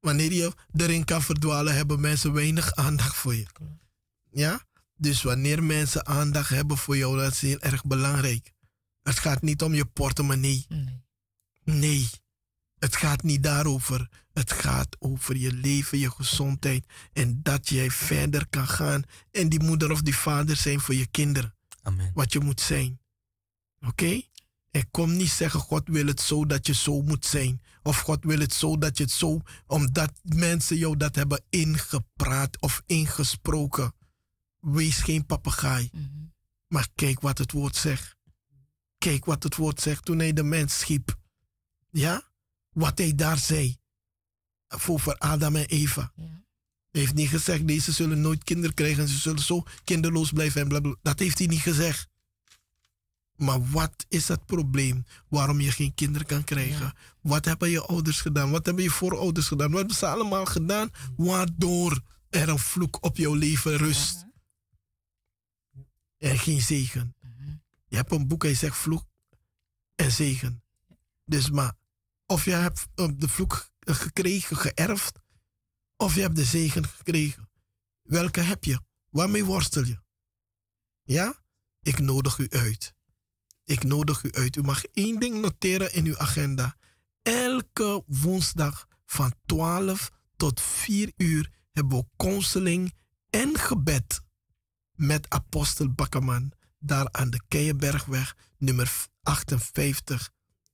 Wanneer je erin kan verdwalen, hebben mensen weinig aandacht voor je. Ja? Dus wanneer mensen aandacht hebben voor jou, dat is heel erg belangrijk. Het gaat niet om je portemonnee. Nee. Nee. Het gaat niet daarover. Het gaat over je leven, je gezondheid. En dat jij verder kan gaan. En die moeder of die vader zijn voor je kinderen. Amen. Wat je moet zijn. Oké? Okay? En kom niet zeggen, God wil het zo dat je zo moet zijn. Of God wil het zo dat je het zo, omdat mensen jou dat hebben ingepraat of ingesproken. Wees geen papegaai. Mm -hmm. Maar kijk wat het woord zegt. Kijk wat het woord zegt toen hij de mens schiep. Ja? Wat hij daar zei. Over Adam en Eva. Ja. Hij heeft niet gezegd, deze zullen nooit kinderen krijgen. Ze zullen zo kinderloos blijven en blablabla. Dat heeft hij niet gezegd. Maar wat is het probleem waarom je geen kinderen kan krijgen? Ja. Wat hebben je ouders gedaan? Wat hebben je voorouders gedaan? Wat hebben ze allemaal gedaan waardoor er een vloek op jouw leven rust? En geen zegen. Je hebt een boek en je zegt vloek en zegen. Dus maar, of je hebt de vloek gekregen, geërfd, of je hebt de zegen gekregen. Welke heb je? Waarmee worstel je? Ja? Ik nodig u uit. Ik nodig u uit. U mag één ding noteren in uw agenda. Elke woensdag van 12 tot 4 uur hebben we counseling en gebed met apostel Bakkerman daar aan de Keienbergweg nummer 58.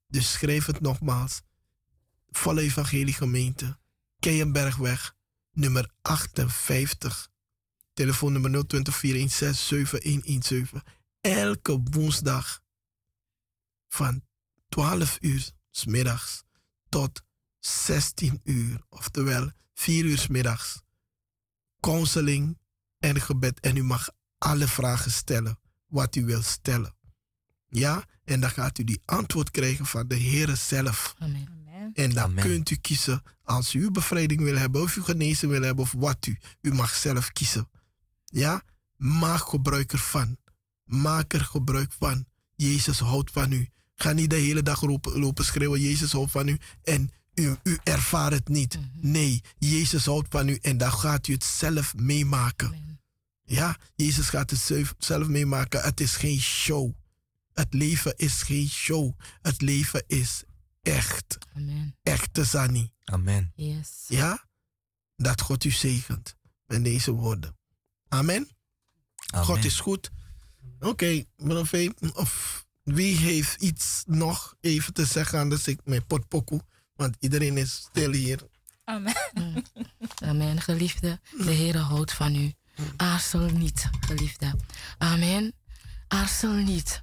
Dus schrijf het nogmaals. Volle Evangelie Gemeente, Keienbergweg nummer 58. Telefoonnummer 020 Elke woensdag van 12 uur s middags tot 16 uur, oftewel 4 uur s middags. Counseling en gebed. En u mag alle vragen stellen wat u wilt stellen. Ja, en dan gaat u die antwoord krijgen van de Heer zelf. Amen. En dan kunt u kiezen als u bevrijding wil hebben, of u genezen wil hebben, of wat u. U mag zelf kiezen. Ja, maak gebruik ervan. Maak er gebruik van. Jezus houdt van u. Ga niet de hele dag lopen, lopen schreeuwen, Jezus houdt van u. En u, u ervaart het niet. Nee, Jezus houdt van u en dan gaat u het zelf meemaken. Ja, Jezus gaat het zelf meemaken. Het is geen show. Het leven is geen show. Het leven is echt. Amen. Echte Sani. Amen. Yes. Ja? Dat God u zegent met deze woorden. Amen. Amen. God is goed. Oké, okay, of wie heeft iets nog even te zeggen anders ik mijn potpoku? Want iedereen is stil hier. Amen. Amen, geliefde. De Heer houdt van u. Aarzel niet, geliefde. Amen. Aarzel niet.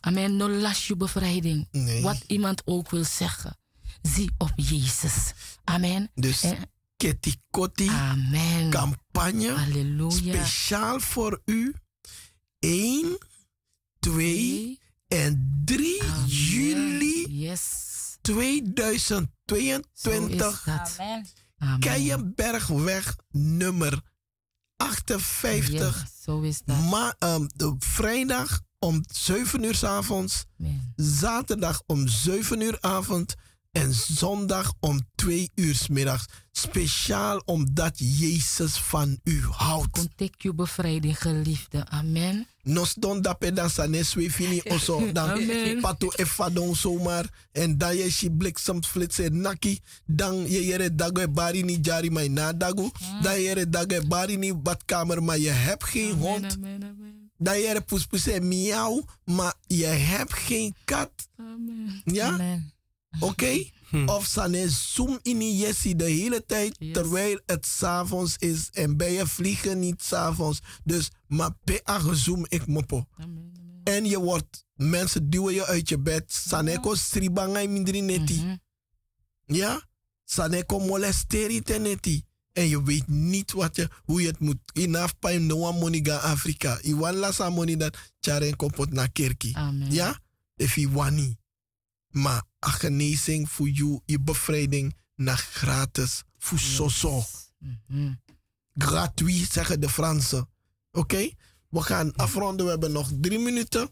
Amen. No las je bevrijding. Nee. Wat iemand ook wil zeggen. Zie op Jezus. Amen. Dus En- Ketty Kotti Amen. campagne Halleluja. speciaal voor u. 1, 2 en 3 Amen. juli Yes. 2022. Amen. Keienbergweg nummer 58. Yes, zo is dat. Ma ehm, de vrijdag om 7 uur s avonds. Amen. Zaterdag om 7 uur avond. En zondag om 2 uur 's middags. Speciaal omdat Jezus van u houdt. Contact je bevrijding, geliefde. Amen. Nos don dape dan sa neswe fini oso. Dan Amen. patu efadon zomaar. En dan je si bliksemflitse naki. Dan je jere dago e bari ni jari mai na dago. Dan je jere dago e bari ni badkamer, maar je hebt geen hond. Amen, amen, Dan je poespoes en miauw, maar je hebt geen kat. amen. Ja? Amen. Oké? Of sane zoom in jessie de hele tijd Yes. terwijl het s'avonds is en bij je vliegen niet s'avonds. Dus maar pe zoom ik mopo. En je wordt, mensen duwen je uit je bed. Saneko sribangai mindri neti. Mhm. Ja? Saneko molesteri te neti. En je weet niet wat je, hoe je het moet. Inaf pa no one money ga Afrika. Iwan lasa money dat charen kompot na kerki. Amen. Ja? If je wani. Maar een genezing voor jou, je bevrijding, naar gratis. Voor soso. Mhm. Gratuit, zeggen de Fransen. Oké? We gaan afronden. We hebben nog drie minuten.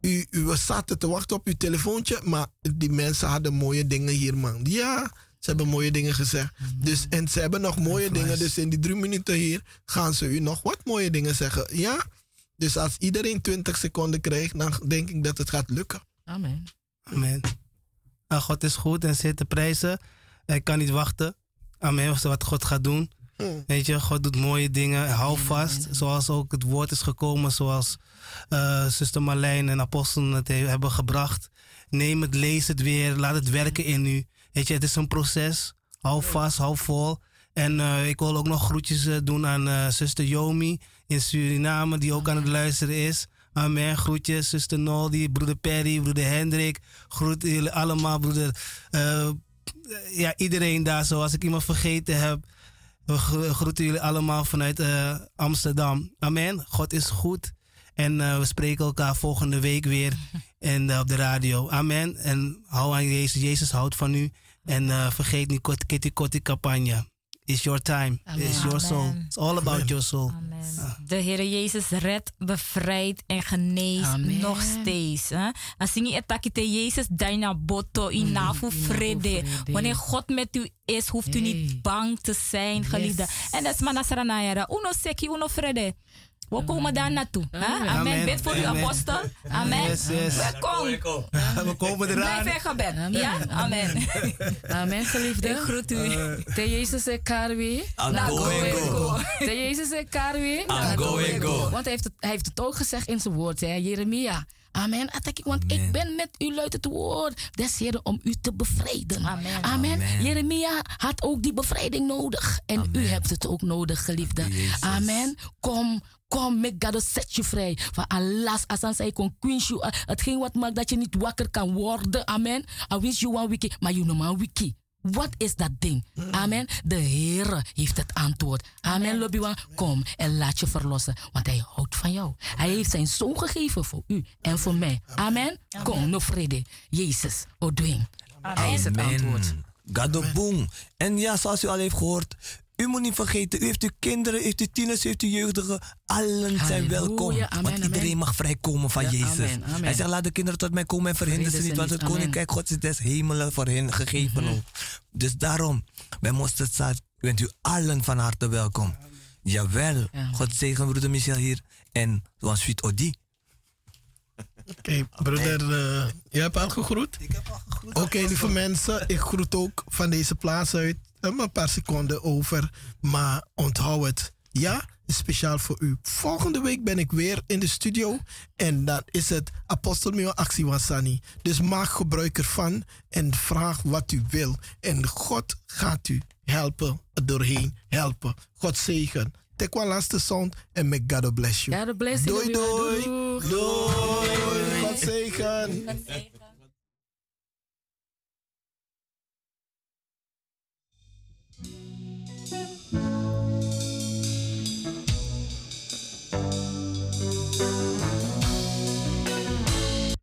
U, u we zaten te wachten op uw telefoontje. Maar die mensen hadden mooie dingen hier, man. Ja, ze hebben mooie dingen gezegd. Dus, en ze hebben nog mooie dingen. Dus in die drie minuten hier gaan ze u nog wat mooie dingen zeggen. Ja? Dus als iedereen 20 seconden krijgt, dan denk ik dat het gaat lukken. Amen. Amen. Nou, God is goed en zit te prijzen. Ik kan niet wachten. Amen. Wat God gaat doen. Hmm. Weet je, God doet mooie dingen. Hou vast. Zoals ook het woord is gekomen. Zoals eh zuster Marlijn en apostelen het he- hebben gebracht. Neem het, lees het weer. Laat het werken in u. Weet je, het is een proces. Hou vast, hou vol. En eh, ik wil ook nog groetjes eh, doen aan eh, zuster Yomi in Suriname, die ook aan het luisteren is. Amen. Groetjes, zuster Noldi, broeder Perry, broeder Hendrik. Groet jullie allemaal, broeder. ja, iedereen daar, zoals ik iemand vergeten heb. We gro- groeten jullie allemaal vanuit Amsterdam. Amen. God is goed. En we spreken elkaar volgende week weer en, eh, op de radio. Amen. En hou aan Jezus. Jezus houdt van u. En eh, vergeet niet Kitty Kotti campagne. It's your time. Amen. It's your soul. It's all about your soul. Amen. De Heer Jezus redt, bevrijdt en geneest Amen. nog steeds. Hè? Als je etakite Jezus daarna boto inafu inafu vrede. vrede. Wanneer God met u is, hoeft u niet bang te zijn, geliefde. En dat is manasranayara. Uno seki, uno vrede. We komen daar naartoe. Amen. Amen. Amen. Bid voor uw Amen. apostel. Amen. Yes, yes. Welkom. We komen eraan. Blijf in gebed. Amen. Ja? Amen. Amen, Ik geliefde. groet u. Te Jezus e karwi. Ago en go. Te Jezus e karwi. Ago en go. Want hij heeft, het, hij heeft het ook gezegd in zijn woord, hè, Jeremia. Amen. Attack ik, Want ik ben met u, luidt het woord des Heren, om u te bevrijden. Amen. Amen. Amen. Jeremia had ook die bevrijding nodig. En u hebt het ook nodig, geliefde. Jezus. Amen. Kom, kom, make God set je vrij. Van alas, als aan zij kon queensje, uh, hetgeen wat maakt dat je niet wakker kan worden. Amen. I wish you one wiki, maar you know man wiki. Wat is dat ding? Amen. De Heer heeft het antwoord. Amen, Lobbywan. Kom en laat je verlossen. Want hij houdt van jou. Hij heeft zijn zoon gegeven voor u en voor mij. Amen. Kom, no vrede. Jezus, Odwin. Hij is het antwoord. Gadoboom. En ja, zoals u al heeft gehoord, u moet niet vergeten, u heeft uw kinderen, u heeft uw tieners, u heeft uw jeugdigen. Allen zijn welkom. Amen, want iedereen mag vrijkomen van Ja, Jezus. amen. Hij zegt, laat de kinderen tot mij komen en verhinder ze niet. Want het. Mhm. koninkrijk God is des hemelen voor hen gegeven ook. Dus daarom, bij Mosterdzaad bent u allen van harte welkom. Jawel. God zegen broeder Michel hier. En zoals Sweet Odi. Oké, broeder, eh, jij hebt al gegroet? Ik heb al gegroet. Oké, lieve mensen, ik groet ook van deze plaats uit. Een paar seconden over, maar onthoud het. Ja, speciaal voor u. Volgende week ben ik weer in de studio en dan is het Apostel Mio Actie Wansani. Dus maak gebruik ervan en vraag wat u wil. En God gaat u helpen, er doorheen helpen. God zegen. Take one last sound en may God bless you. God bless you. Doei, doei. Doei. God zegen. God zegen.